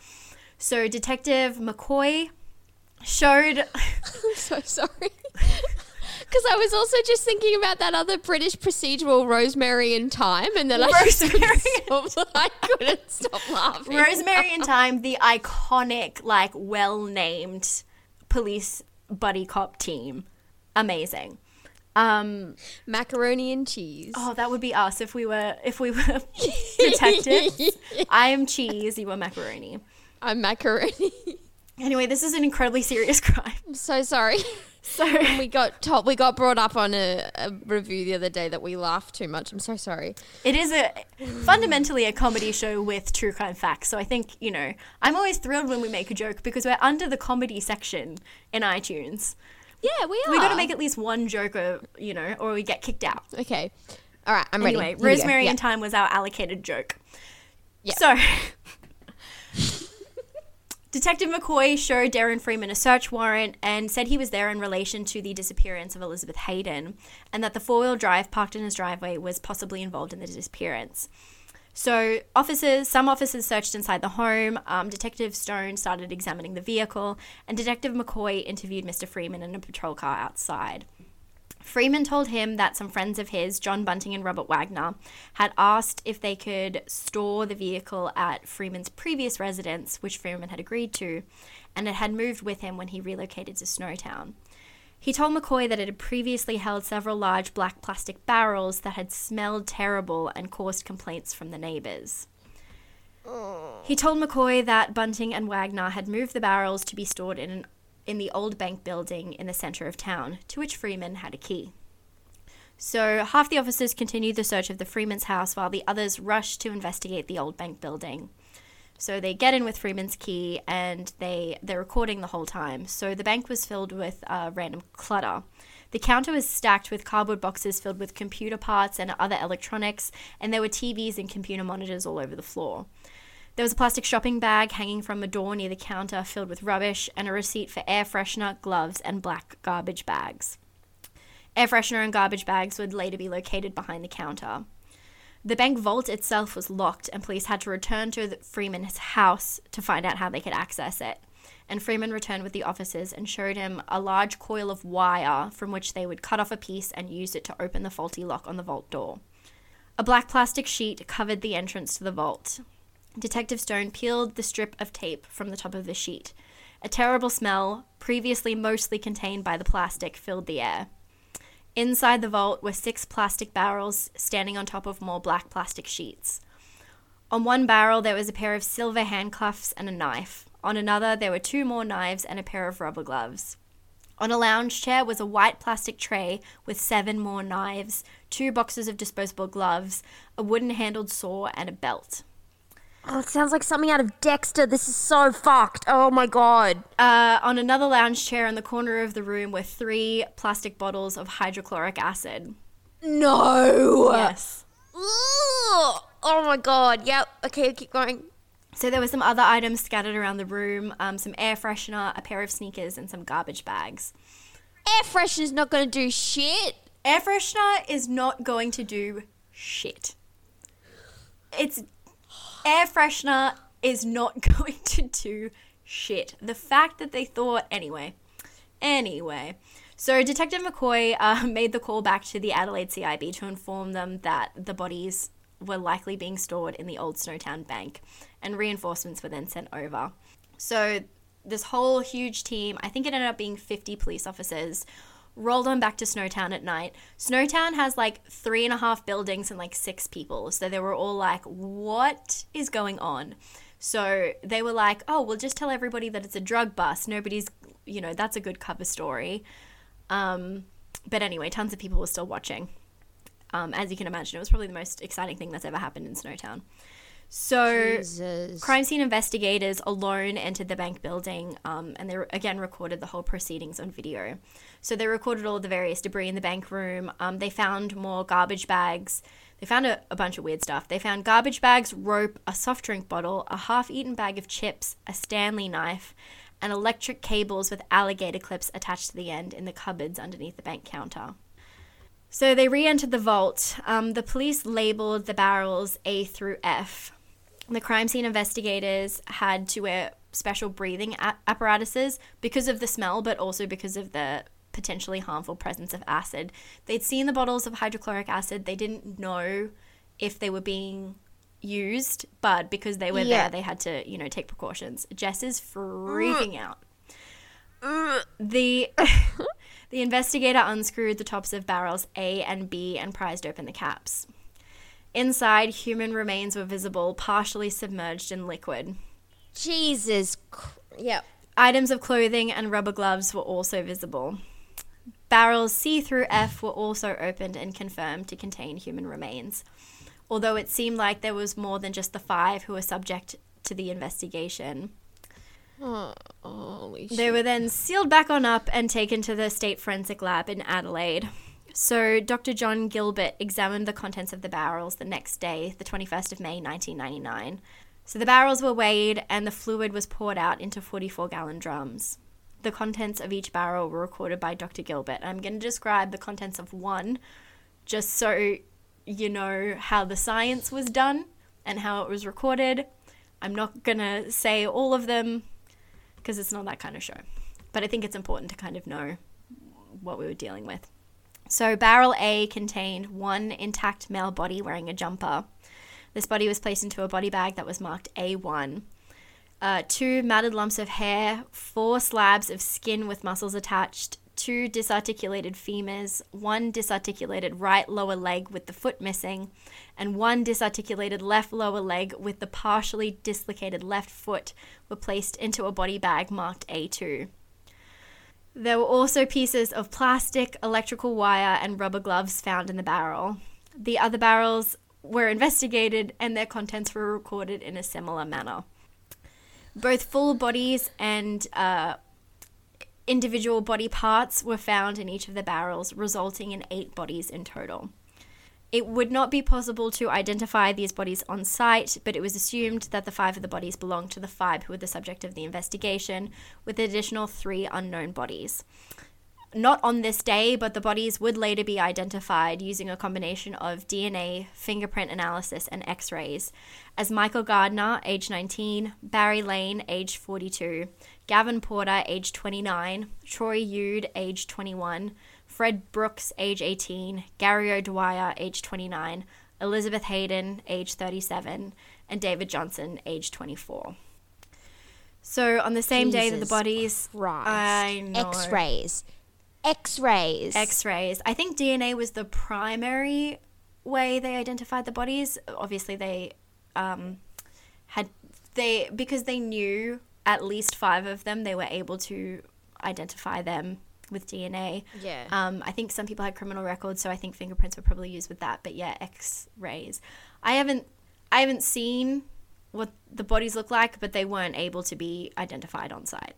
So Detective McCoy showed.
I'm so sorry. Because I was also just thinking about that other British procedural Rosemary and Thyme, and then I couldn't stop, I couldn't stop laughing.
Rosemary and Thyme, the iconic, like, well named police buddy cop team. Amazing. Um,
Macaroni and cheese.
oh, that would be us if we were if we were detectives. I am cheese, you are macaroni.
I'm macaroni.
Anyway, this is an incredibly serious crime.
I'm so sorry.
So
we got told, we got brought up on a, a review the other day that we laughed too much. I'm so sorry.
it is a fundamentally a comedy show with true crime facts. So I think, you know, I'm always thrilled when we make a joke because we're under the comedy section in iTunes.
Yeah, we are.
We got to make at least one joke or, you know, or we get kicked out.
Okay. All right, I'm
Anyway,
ready. Go.
Rosemary
Yeah.
and Thyme was our allocated joke.
Yeah.
So, Detective McCoy showed Darren Freeman a search warrant and said he was there in relation to the disappearance of Elizabeth Haydon and that the four wheel drive parked in his driveway was possibly involved in the disappearance. So, officers, some officers searched inside the home. Um, Detective Stone started examining the vehicle, and Detective McCoy interviewed Mr. Freeman in a patrol car outside. Freeman told him that some friends of his, John Bunting and Robert Wagner, had asked if they could store the vehicle at Freeman's previous residence, which Freeman had agreed to, and it had moved with him when he relocated to Snowtown. He told McCoy that it had previously held several large black plastic barrels that had smelled terrible and caused complaints from the neighbors. Oh. He told McCoy that Bunting and Wagner had moved the barrels to be stored in an, in the old bank building in the center of town, to which Freeman had a key. So half the officers continued the search of the Freeman's house while the others rushed to investigate the old bank building. So they get in with Freeman's key and they they're recording the whole time. So the bank was filled with uh, random clutter. The counter was stacked with cardboard boxes filled with computer parts and other electronics, and there were TVs and computer monitors all over the floor. There was a plastic shopping bag hanging from a door near the counter filled with rubbish, and a receipt for air freshener, gloves, and black garbage bags. Air freshener and garbage bags would later be located behind the counter. The bank vault itself was locked, and police had to return to Freeman's house to find out how they could access it. And Freeman returned with the officers and showed him a large coil of wire from which they would cut off a piece and use it to open the faulty lock on the vault door. A black plastic sheet covered the entrance to the vault. Detective Stone peeled the strip of tape from the top of the sheet. A terrible smell, previously mostly contained by the plastic, filled the air. Inside the vault were six plastic barrels standing on top of more black plastic sheets. On one barrel, there was a pair of silver handcuffs and a knife. On another, there were two more knives and a pair of rubber gloves. On a lounge chair was a white plastic tray with seven more knives, two boxes of disposable gloves, a wooden handled saw, and a belt.
Oh, it sounds like something out of Dexter. This is so fucked. Oh my god.
Uh, on another lounge chair in the corner of the room were three plastic bottles of hydrochloric acid.
No.
Yes.
Ugh. Oh my god. Yep. Okay, keep going.
So there were some other items scattered around the room um, some air freshener, a pair of sneakers, and some garbage bags.
Air freshener's not gonna do shit.
Air freshener is not going to do shit. It's air freshener is not going to do shit. The fact that they thought anyway. Anyway, so Detective McCoy uh, made the call back to the Adelaide CIB to inform them that the bodies were likely being stored in the old Snowtown Bank, and reinforcements were then sent over. So this whole huge team, I think it ended up being 50 police officers, rolled on back to Snowtown at night. Snowtown has like three and a half buildings and like six people. So they were all like, what is going on? So they were like, oh, we'll just tell everybody that it's a drug bust. Nobody's, you know, that's a good cover story. Um, but anyway, tons of people were still watching. Um, as you can imagine, it was probably the most exciting thing that's ever happened in Snowtown. So
Jesus.
Crime scene investigators alone entered the bank building um, and they again recorded the whole proceedings on video. So they recorded all the various debris in the bank room. Um, they found more garbage bags. They found a, a bunch of weird stuff. They found garbage bags, rope, a soft drink bottle, a half eaten bag of chips, a Stanley knife, and electric cables with alligator clips attached to the end in the cupboards underneath the bank counter. So they re entered the vault. Um, the police labeled the barrels A through F. The crime scene investigators had to wear special breathing a- apparatuses because of the smell, but also because of the potentially harmful presence of acid. They'd seen the bottles of hydrochloric acid. They didn't know if they were being used, but because they were
Yeah.
there, they had to, you know, take precautions. Jess is mm. freaking out. Mm. The the investigator unscrewed the tops of barrels A and B and prized open the caps. Inside, human remains were visible, partially submerged in liquid.
Jesus. Yep.
Items of clothing and rubber gloves were also visible. Barrels C through F were also opened and confirmed to contain human remains, although it seemed like there was more than just the five who were subject to the investigation.
Oh, holy shit.
They were then sealed back on up and taken to the State Forensic Lab in Adelaide. So, Dr. John Gilbert examined the contents of the barrels the next day, the 21st of May 1999. So, the barrels were weighed and the fluid was poured out into 44 gallon drums. The contents of each barrel were recorded by Dr. Gilbert. I'm going to describe the contents of one just so you know how the science was done and how it was recorded. I'm not going to say all of them because it's not that kind of show. But I think it's important to kind of know what we were dealing with. So, barrel A contained one intact male body wearing a jumper. This body was placed into a body bag that was marked A1. Uh, two matted lumps of hair, four slabs of skin with muscles attached, two disarticulated femurs, one disarticulated right lower leg with the foot missing, and one disarticulated left lower leg with the partially dislocated left foot were placed into a body bag marked A2. There were also pieces of plastic, electrical wire, and rubber gloves found in the barrel. The other barrels were investigated and their contents were recorded in a similar manner. Both full bodies and uh, individual body parts were found in each of the barrels, resulting in eight bodies in total. It would not be possible to identify these bodies on site, but it was assumed that the five of the bodies belonged to the five who were the subject of the investigation, with additional three unknown bodies. Not on this day, but the bodies would later be identified using a combination of DNA, fingerprint analysis, and x rays as Michael Gardiner, age 19, Barry Lane, age 42, Gavin Porter, age 29, Troy Youde, age 21, Fred Brooks, age 18, Gary O'Dwyer, age 29, Elizabeth Haydon, age 37, and David Johnson, age 24. So on the same day that the bodies,
Christ.
I know.
X-rays. X-rays.
X-rays. I think DNA was the primary way they identified the bodies. Obviously, they um, had they because they knew at least five of them. They were able to identify them with DNA.
Yeah.
Um, I think some people had criminal records, so I think fingerprints were probably used with that. But yeah, X-rays. I haven't I haven't seen what the bodies look like, but they weren't able to be identified on site.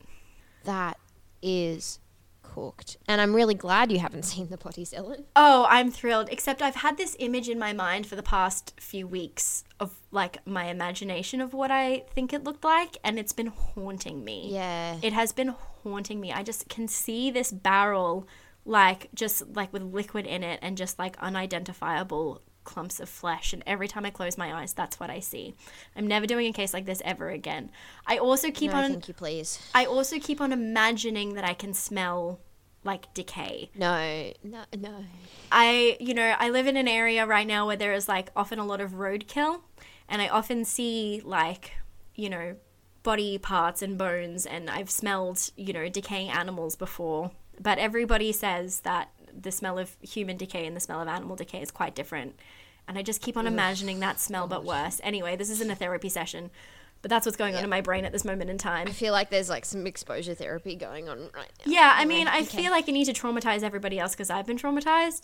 that is cooked. And I'm really glad you haven't seen the bodies, Ellen.
Oh, I'm thrilled. Except I've had this image in my mind for the past few weeks of like my imagination of what I think it looked like, and it's been haunting me.
Yeah.
It has been haunting me. I just can see this barrel like just like with liquid in it and just like unidentifiable clumps of flesh and every time I close my eyes that's what I see. I'm never doing a case like this ever again. I also keep
no,
on
thank you, please.
I also keep on imagining that I can smell like decay.
No, no, no.
I, you know, I live in an area right now where there is like often a lot of roadkill, and I often see like, you know, body parts and bones, and I've smelled, you know, decaying animals before. But everybody says that the smell of human decay and the smell of animal decay is quite different. And I just keep on imagining that smell, but worse. Anyway, this isn't a therapy session, but that's what's going on in my brain at this moment in time.
I feel like there's like some exposure therapy going on right now.
Yeah, I mean, I
okay.
feel like I need to traumatize everybody else because I've been traumatized.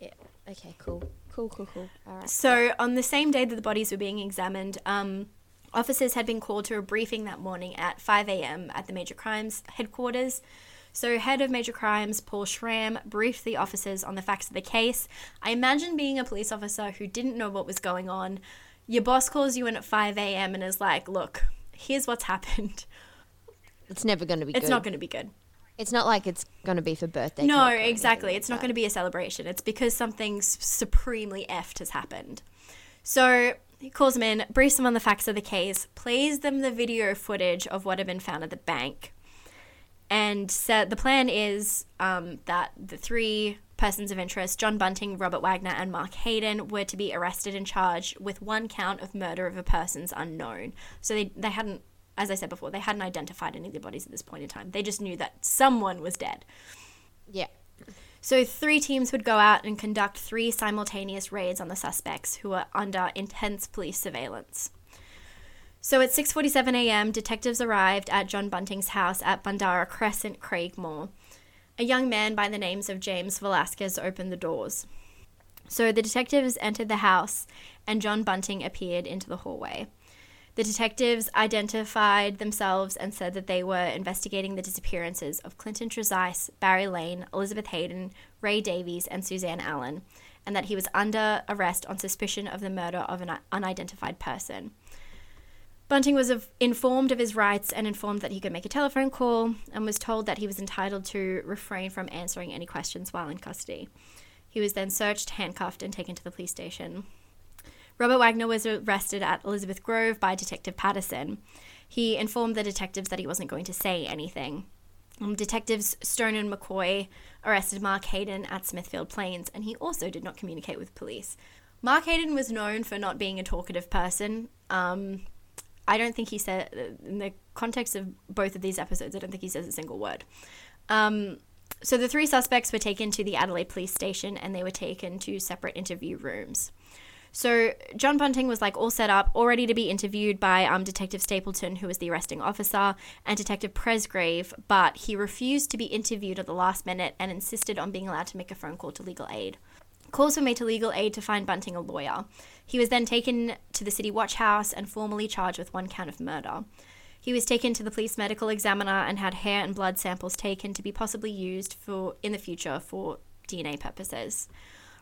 Yeah. Okay, cool. Cool, cool, cool. All right.
So, on the same day that the bodies were being examined, um, officers had been called to a briefing that morning at 5 a.m. at the Major Crimes headquarters. So, head of Major Crimes, Paul Schramm, briefed the officers on the facts of the case. I imagine being a police officer who didn't know what was going on. Your boss calls you in at 5 a.m. and is like, look, here's what's happened.
It's never going to be
It's
good.
not going to be good.
It's not like it's going to be for birthday.
No, exactly.
like
It's not going to be a celebration. It's because something supremely effed has happened. So he calls them in, briefs them on the facts of the case, plays them the video footage of what had been found at the bank, and said the plan is um, that the three persons of interest, John Bunting, Robert Wagner, and Mark Haydon, were to be arrested and charged with one count of murder of a persons unknown. So they, they hadn't, as I said before, they hadn't identified any of the bodies at this point in time. They just knew that someone was dead.
Yeah.
So, three teams would go out and conduct three simultaneous raids on the suspects who were under intense police surveillance. So at 6:47 a.m., detectives arrived at John Bunting's house at Bandara Crescent, Craigmore. A young man by the names of James Velasquez opened the doors. So the detectives entered the house and John Bunting appeared into the hallway. The detectives identified themselves and said that they were investigating the disappearances of Clinton Trezise, Barry Lane, Elizabeth Haydon, Ray Davies, and Suzanne Allen, and that he was under arrest on suspicion of the murder of an unidentified person. Bunting was informed of his rights and informed that he could make a telephone call and was told that he was entitled to refrain from answering any questions while in custody. He was then searched, handcuffed, and taken to the police station. Robert Wagner was arrested at Elizabeth Grove by Detective Patterson. He informed the detectives that he wasn't going to say anything. Um, detectives Stone and McCoy arrested Mark Haydon at Smithfield Plains, and he also did not communicate with police. Mark Haydon was known for not being a talkative person. Um, I don't think he said, in the context of both of these episodes, I don't think he says a single word. Um, so the three suspects were taken to the Adelaide police station and they were taken to separate interview rooms. So John Bunting was like all set up, all ready to be interviewed by um, Detective Stapleton, who was the arresting officer, and Detective Presgrave, but he refused to be interviewed at the last minute and insisted on being allowed to make a phone call to legal aid. Calls were made to legal aid to find Bunting a lawyer. He was then taken to the City Watch House and formally charged with one count of murder. He was taken to the police medical examiner and had hair and blood samples taken to be possibly used for in the future for DNA purposes.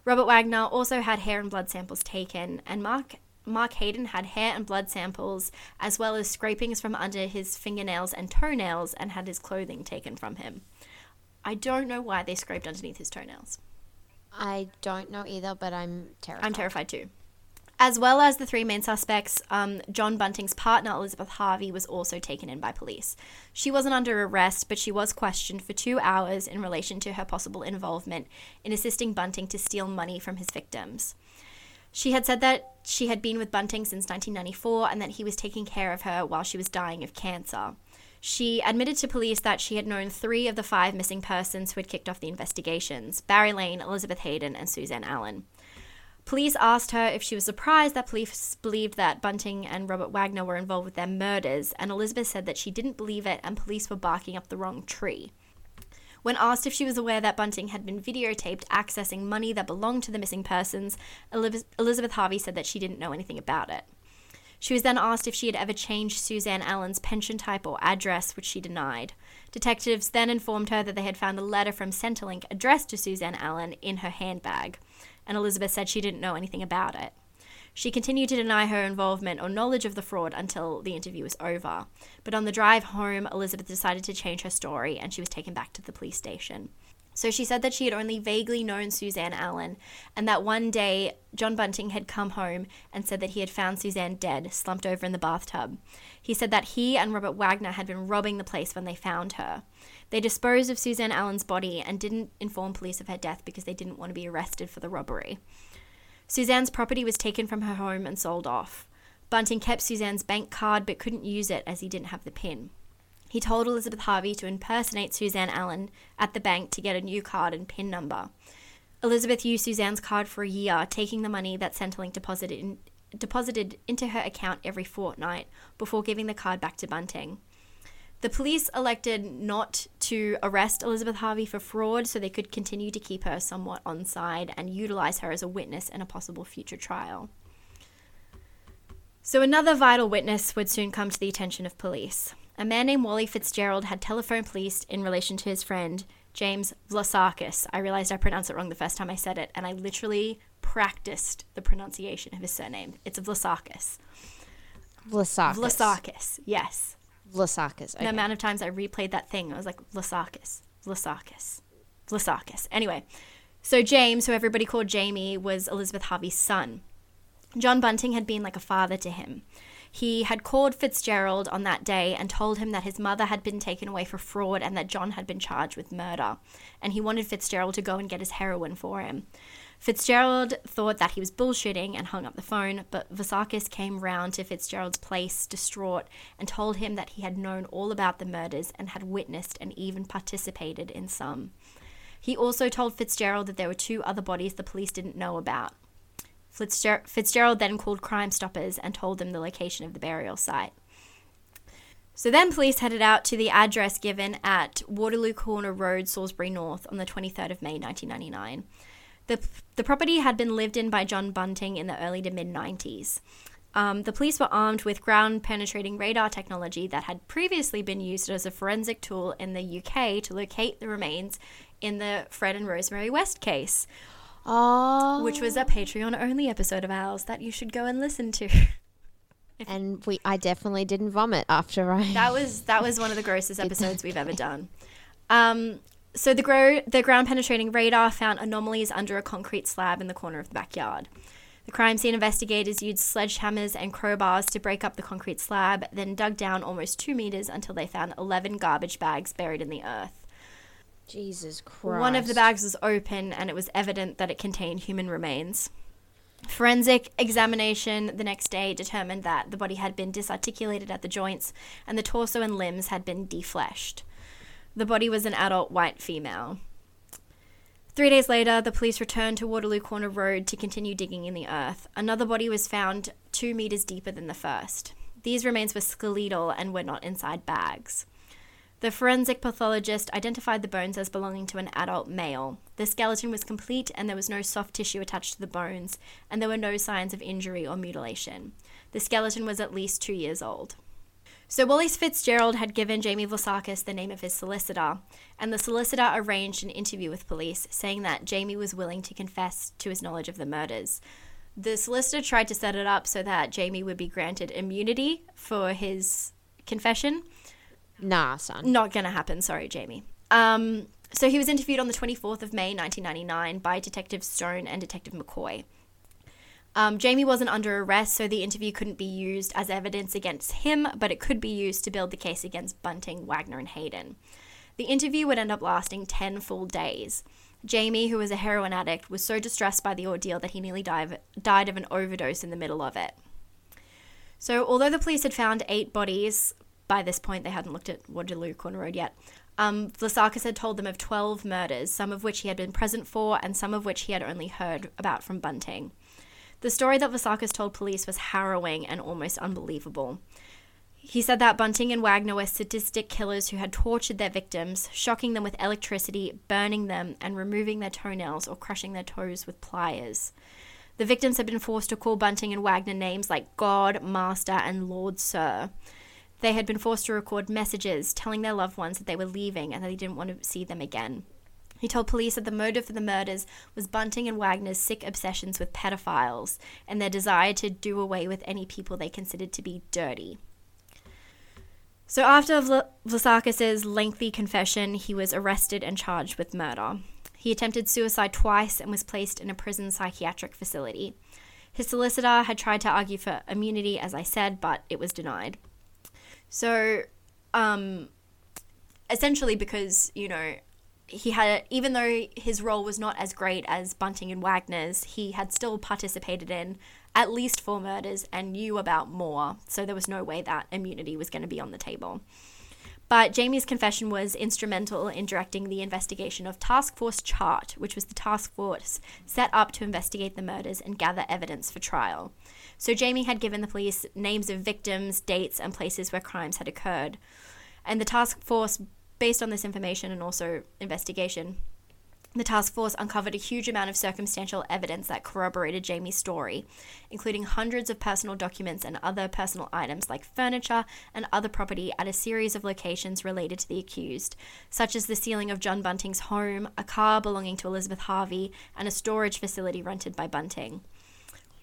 Robert Wagner also had hair and blood samples taken, and Mark Mark Haydon had hair and blood samples, as well as scrapings from under his fingernails and toenails, and had his clothing taken from him. I don't know why they scraped underneath his toenails.
I don't know either, but I'm terrified.
I'm terrified too. As well as the three main suspects, um, John Bunting's partner, Elizabeth Harvey, was also taken in by police. She wasn't under arrest, but she was questioned for two hours in relation to her possible involvement in assisting Bunting to steal money from his victims. She had said that she had been with Bunting since 1994 and that he was taking care of her while she was dying of cancer. She admitted to police that she had known three of the five missing persons who had kicked off the investigations Barry Lane, Elizabeth Haydon, and Suzanne Allen. Police asked her if she was surprised that police believed that Bunting and Robert Wagner were involved with their murders, and Elizabeth said that she didn't believe it and police were barking up the wrong tree. When asked if she was aware that Bunting had been videotaped accessing money that belonged to the missing persons, Elizabeth Harvey said that she didn't know anything about it. She was then asked if she had ever changed Suzanne Allen's pension type or address, which she denied. Detectives then informed her that they had found a letter from Centrelink addressed to Suzanne Allen in her handbag and Elizabeth said she didn't know anything about it. She continued to deny her involvement or knowledge of the fraud until the interview was over. But on the drive home, Elizabeth decided to change her story and she was taken back to the police station. So she said that she had only vaguely known Suzanne Allen and that one day John Bunting had come home and said that he had found Suzanne dead, slumped over in the bathtub. He said that he and Robert Wagner had been robbing the place when they found her. They disposed of Suzanne Allen's body and didn't inform police of her death because they didn't want to be arrested for the robbery. Suzanne's property was taken from her home and sold off. Bunting kept Suzanne's bank card but couldn't use it as he didn't have the PIN. He told Elizabeth Harvey to impersonate Suzanne Allen at the bank to get a new card and PIN number. Elizabeth used Suzanne's card for a year, taking the money that Centrelink deposited, in, deposited into her account every fortnight before giving the card back to Bunting. The police elected not to arrest Elizabeth Harvey for fraud so they could continue to keep her somewhat on side and utilize her as a witness in a possible future trial. So, another vital witness would soon come to the attention of police. A man named Wally Fitzgerald had telephoned police in relation to his friend, James Vlassakis. I realized I pronounced it wrong the first time I said it, and I literally practiced the pronunciation of his surname. It's Vlassakis.
Vlassakis.
Vlassakis, yes.
Vlassakis. Okay.
The amount of times I replayed that thing, I was like, Vlassakis, Vlassakis, Vlassakis. Anyway, so James, who everybody called Jamie, was Elizabeth Harvey's son. John Bunting had been like a father to him. He had called Fitzgerald on that day and told him that his mother had been taken away for fraud and that John had been charged with murder. And he wanted Fitzgerald to go and get his heroin for him. Fitzgerald thought that he was bullshitting and hung up the phone, but Vasakis came round to Fitzgerald's place distraught and told him that he had known all about the murders and had witnessed and even participated in some. He also told Fitzgerald that there were two other bodies the police didn't know about. Fitzger- Fitzgerald then called Crime Stoppers and told them the location of the burial site. So then police headed out to the address given at Waterloo Corner Road, Salisbury North, on the 23rd of May 1999. The, the property had been lived in by John Bunting in the early to mid 90s. Um, the police were armed with ground penetrating radar technology that had previously been used as a forensic tool in the UK to locate the remains in the Fred and Rosemary West case,
Oh.
which was a Patreon only episode of ours that you should go and listen to.
And we, I definitely didn't vomit after I.
that was that was one of the grossest episodes we've ever done. Um, so the grow the ground penetrating radar found anomalies under a concrete slab in the corner of the backyard. The crime scene investigators used sledgehammers and crowbars to break up the concrete slab, then dug down almost two meters until they found 11 garbage bags buried in the earth.
Jesus Christ.
One of the bags was open, and it was evident that it contained human remains. Forensic examination the next day determined that the body had been disarticulated at the joints and the torso and limbs had been defleshed. The body was an adult white female. Three days later, the police returned to Waterloo Corner Road to continue digging in the earth. Another body was found two meters deeper than the first. These remains were skeletal and were not inside bags. The forensic pathologist identified the bones as belonging to an adult male. The skeleton was complete and there was no soft tissue attached to the bones, and there were no signs of injury or mutilation. The skeleton was at least two years old. So Wallace Fitzgerald had given Jamie Vlassakis the name of his solicitor, and the solicitor arranged an interview with police, saying that Jamie was willing to confess to his knowledge of the murders. The solicitor tried to set it up so that Jamie would be granted immunity for his confession,
Nah, son.
not going to happen. Sorry, Jamie. Um, so he was interviewed on the 24th of May 1999 by Detective Stone and Detective McCoy. Um, Jamie wasn't under arrest, so the interview couldn't be used as evidence against him, but it could be used to build the case against Bunting, Wagner, and Haydon. The interview would end up lasting 10 full days. Jamie, who was a heroin addict, was so distressed by the ordeal that he nearly died, died of an overdose in the middle of it. So, although the police had found eight bodies, by this point they hadn't looked at Waterloo Corner Road yet, um, Vlassakis had told them of 12 murders, some of which he had been present for and some of which he had only heard about from Bunting. The story that Vlassakis told police was harrowing and almost unbelievable. He said that Bunting and Wagner were sadistic killers who had tortured their victims, shocking them with electricity, burning them, and removing their toenails or crushing their toes with pliers. The victims had been forced to call Bunting and Wagner names like God, Master, and Lord Sir. They had been forced to record messages telling their loved ones that they were leaving and that they didn't want to see them again. He told police that the motive for the murders was Bunting and Wagner's sick obsessions with pedophiles and their desire to do away with any people they considered to be dirty. So after Vla- Vlassakis' lengthy confession, he was arrested and charged with murder. He attempted suicide twice and was placed in a prison psychiatric facility. His solicitor had tried to argue for immunity, as I said, but it was denied. So, um, essentially, because, you know, he had, even though his role was not as great as Bunting and Wagner's, he had still participated in at least four murders and knew about more. So there was no way that immunity was going to be on the table. But Jamie's confession was instrumental in directing the investigation of Task Force Chart, which was the task force set up to investigate the murders and gather evidence for trial. So Jamie had given the police names of victims, dates, and places where crimes had occurred. And the task force, based on this information and also investigation, the task force uncovered a huge amount of circumstantial evidence that corroborated Jamie's story, including hundreds of personal documents and other personal items like furniture and other property at a series of locations related to the accused, such as the ceiling of John Bunting's home, a car belonging to Elizabeth Harvey, and a storage facility rented by Bunting.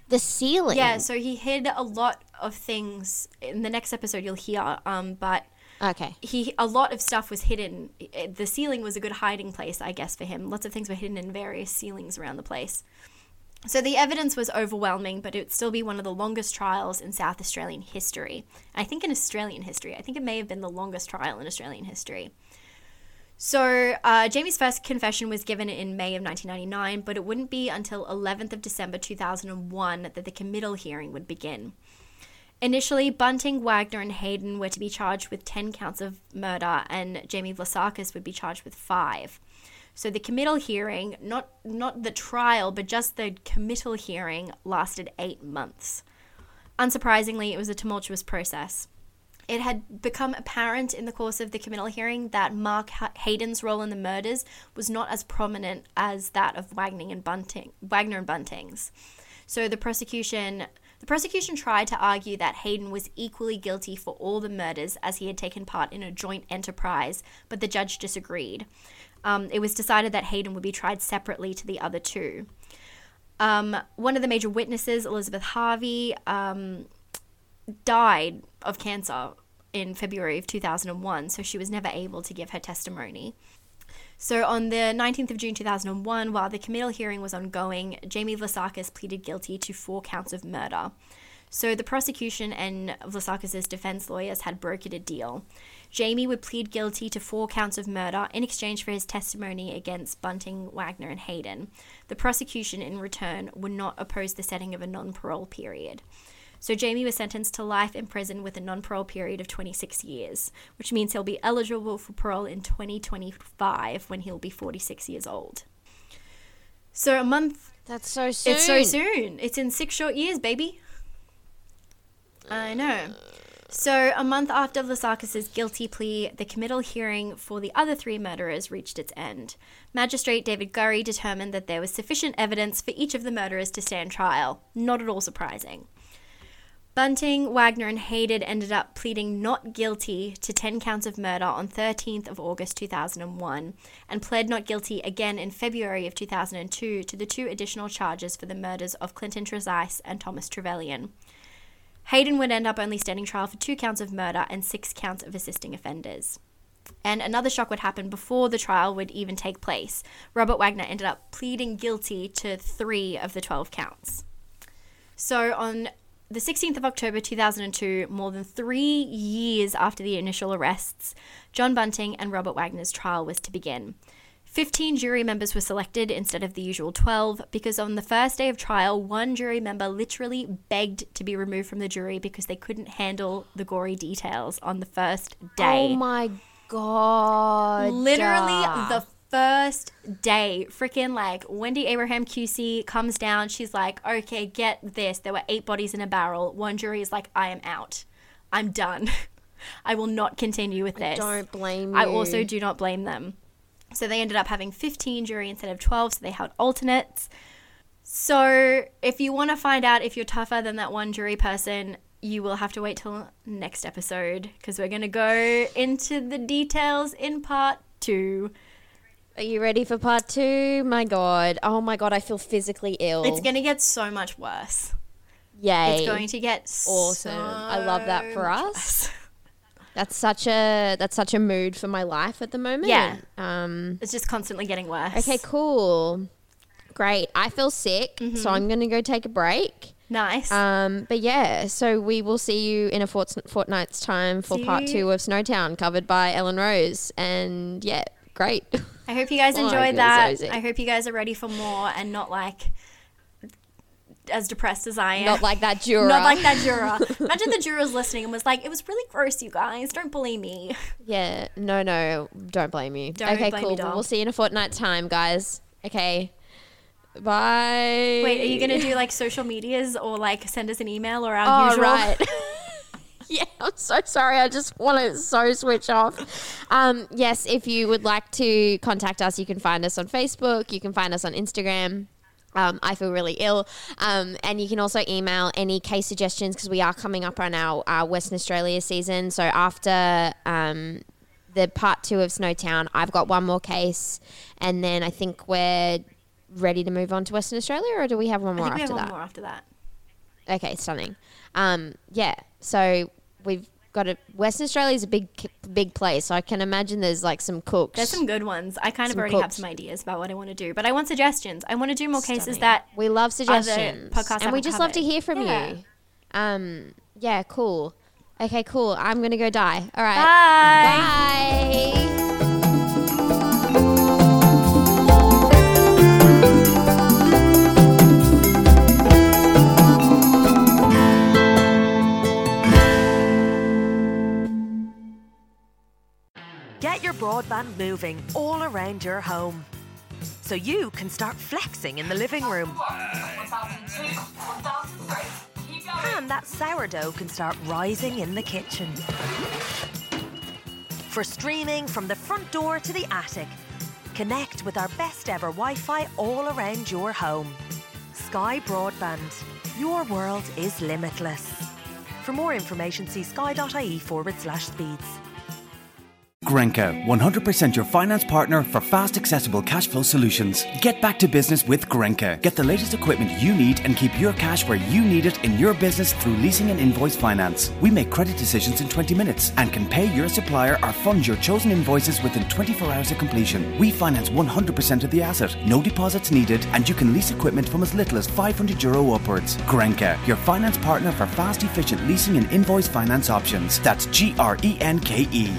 The ceiling.
Yeah, so he hid a lot of things. In the next episode, you'll hear, um, but
Okay.
he a lot of stuff was hidden. The ceiling was a good hiding place, I guess, for him. Lots of things were hidden in various ceilings around the place. So the evidence was overwhelming, but it would still be one of the longest trials in South Australian history. I think in Australian history. I think it may have been the longest trial in Australian history. So uh, Jamie's first confession was given in May of 1999, but it wouldn't be until 11th of December 2001 that the committal hearing would begin. Initially, Bunting, Wagner, and Haydon were to be charged with 10 counts of murder, and Jamie Vlassakis would be charged with five. So the committal hearing, not not the trial, but just the committal hearing lasted 8 months. Unsurprisingly, it was a tumultuous process. It had become apparent in the course of the committal hearing that Mark Haydon's role in the murders was not as prominent as that of Wagner and Bunting, Wagner and Bunting's. So the prosecution the prosecution tried to argue that Haydon was equally guilty for all the murders as he had taken part in a joint enterprise, but the judge disagreed. Um, it was decided that Haydon would be tried separately to the other two. Um, one of the major witnesses, Elizabeth Harvey, um, died of cancer in February of 2001, so she was never able to give her testimony. So on the 19th of June 2001, while the committal hearing was ongoing, Jamie Vlassakis pleaded guilty to four counts of murder. So the prosecution and Vlassakis' defense lawyers had brokered a deal. Jamie would plead guilty to four counts of murder in exchange for his testimony against Bunting, Wagner, and Haydon. The prosecution, in return, would not oppose the setting of a non parole period. So Jamie was sentenced to life in prison with a non parole period of 26 years, which means he'll be eligible for parole in 2025 when he'll be 46 years old. So a month.
That's so soon.
It's so soon. It's in six short years, baby. I know. So, a month after Vlassakis' guilty plea, the committal hearing for the other three murderers reached its end. Magistrate David Gurry determined that there was sufficient evidence for each of the murderers to stand trial. Not at all surprising. Bunting, Wagner, and Haydon ended up pleading not guilty to 10 counts of murder on 13th of August 2001 and pled not guilty again in February of 2002 to the two additional charges for the murders of Clinton Trezise and Thomas Trevilyan. Haydon would end up only standing trial for two counts of murder and six counts of assisting offenders. And another shock would happen before the trial would even take place. Robert Wagner ended up pleading guilty to three of the 12 counts. So on the 16th of October 2002, more than three years after the initial arrests, John Bunting and Robert Wagner's trial was to begin. 15 jury members were selected instead of the usual 12 because on the first day of trial, one jury member literally begged to be removed from the jury because they couldn't handle the gory details on the first day.
Oh my god.
Literally the first day, freaking like Wendy Abraham QC comes down. She's like, okay, get this. There were eight bodies in a barrel. One jury is like, I am out. I'm done. I will not continue with this.
Don't blame you.
I also do not blame them. So they ended up having 15 jury instead of 12, so they had alternates. So if you want to find out if you're tougher than that one jury person, you will have to wait till next episode because we're going to go into the details in part two.
Are you ready for part two? My god. Oh my god, I feel physically ill.
It's going to get so much worse.
Yay.
It's going to get
awesome.
so
I love that for us. That's such a that's such a mood for my life at the moment.
Yeah.
Um
It's just constantly getting worse.
okay, cool. Great. I feel sick,
Mm-hmm.
so I'm going to go take a break.
Nice.
Um, but yeah, so we will see you in a fort- fortnight's time for
See
part two of Snowtown, covered by Ellen Rose. And yeah, great.
I hope you guys
Oh,
enjoyed that. I hope you guys are ready for more and not like as depressed as I am.
Not like that juror.
Not like that juror. Imagine the juror's listening and was like, "It was really gross, you guys. Don't bully me."
Yeah, no, no, don't blame you.
Don't
okay,
blame
cool.
me,
we'll see you in a fortnight's time, guys. Okay, bye.
Wait, are you gonna do like social medias or like send us an email or our
Oh,
usual?
right. yeah, I'm so sorry. I just want to so switch off. Um, yes, if you would like to contact us, you can find us on Facebook. You can find us on Instagram. Um, I feel really ill. Um, and you can also email any case suggestions because we are coming up on our, our Western Australia season. So after um, the part two of Snowtown, I've got one more case. And then I think we're ready to move on to Western Australia, or do we have one
I
more
think we
after
have
that?
one more after that.
Okay, stunning. Um, yeah, so we've got a Western Australia is a big, big place. So I can imagine there's like some cooks.
There's some good ones. I kind of
Some
already have some ideas about what I want to do, but I want suggestions. I want to do more cases that
we love suggestions,
podcasts
and we just love to hear from
Yeah.
you. Um, yeah, cool. Okay, cool. I'm gonna go die. All right.
Bye.
Bye.
Your broadband moving all around your home. so you can start flexing in the living room. And that sourdough can start rising in the kitchen. For streaming from the front door to the attic, connect with our best ever Wi Fi all around your home. Sky Broadband. Your world is limitless. For more information, see sky.ie forward slash speeds.
Grenke, 100% your finance partner for fast, accessible cash flow solutions. Get back to business with Grenke. Get the latest equipment you need and keep your cash where you need it in your business through leasing and invoice finance. We make credit decisions in 20 minutes and can pay your supplier or fund your chosen invoices within 24 hours of completion. We finance 100% of the asset, no deposits needed, and you can lease equipment from as little as 500 euro upwards. Grenke, your finance partner for fast, efficient leasing and invoice finance options. That's G R E N K E.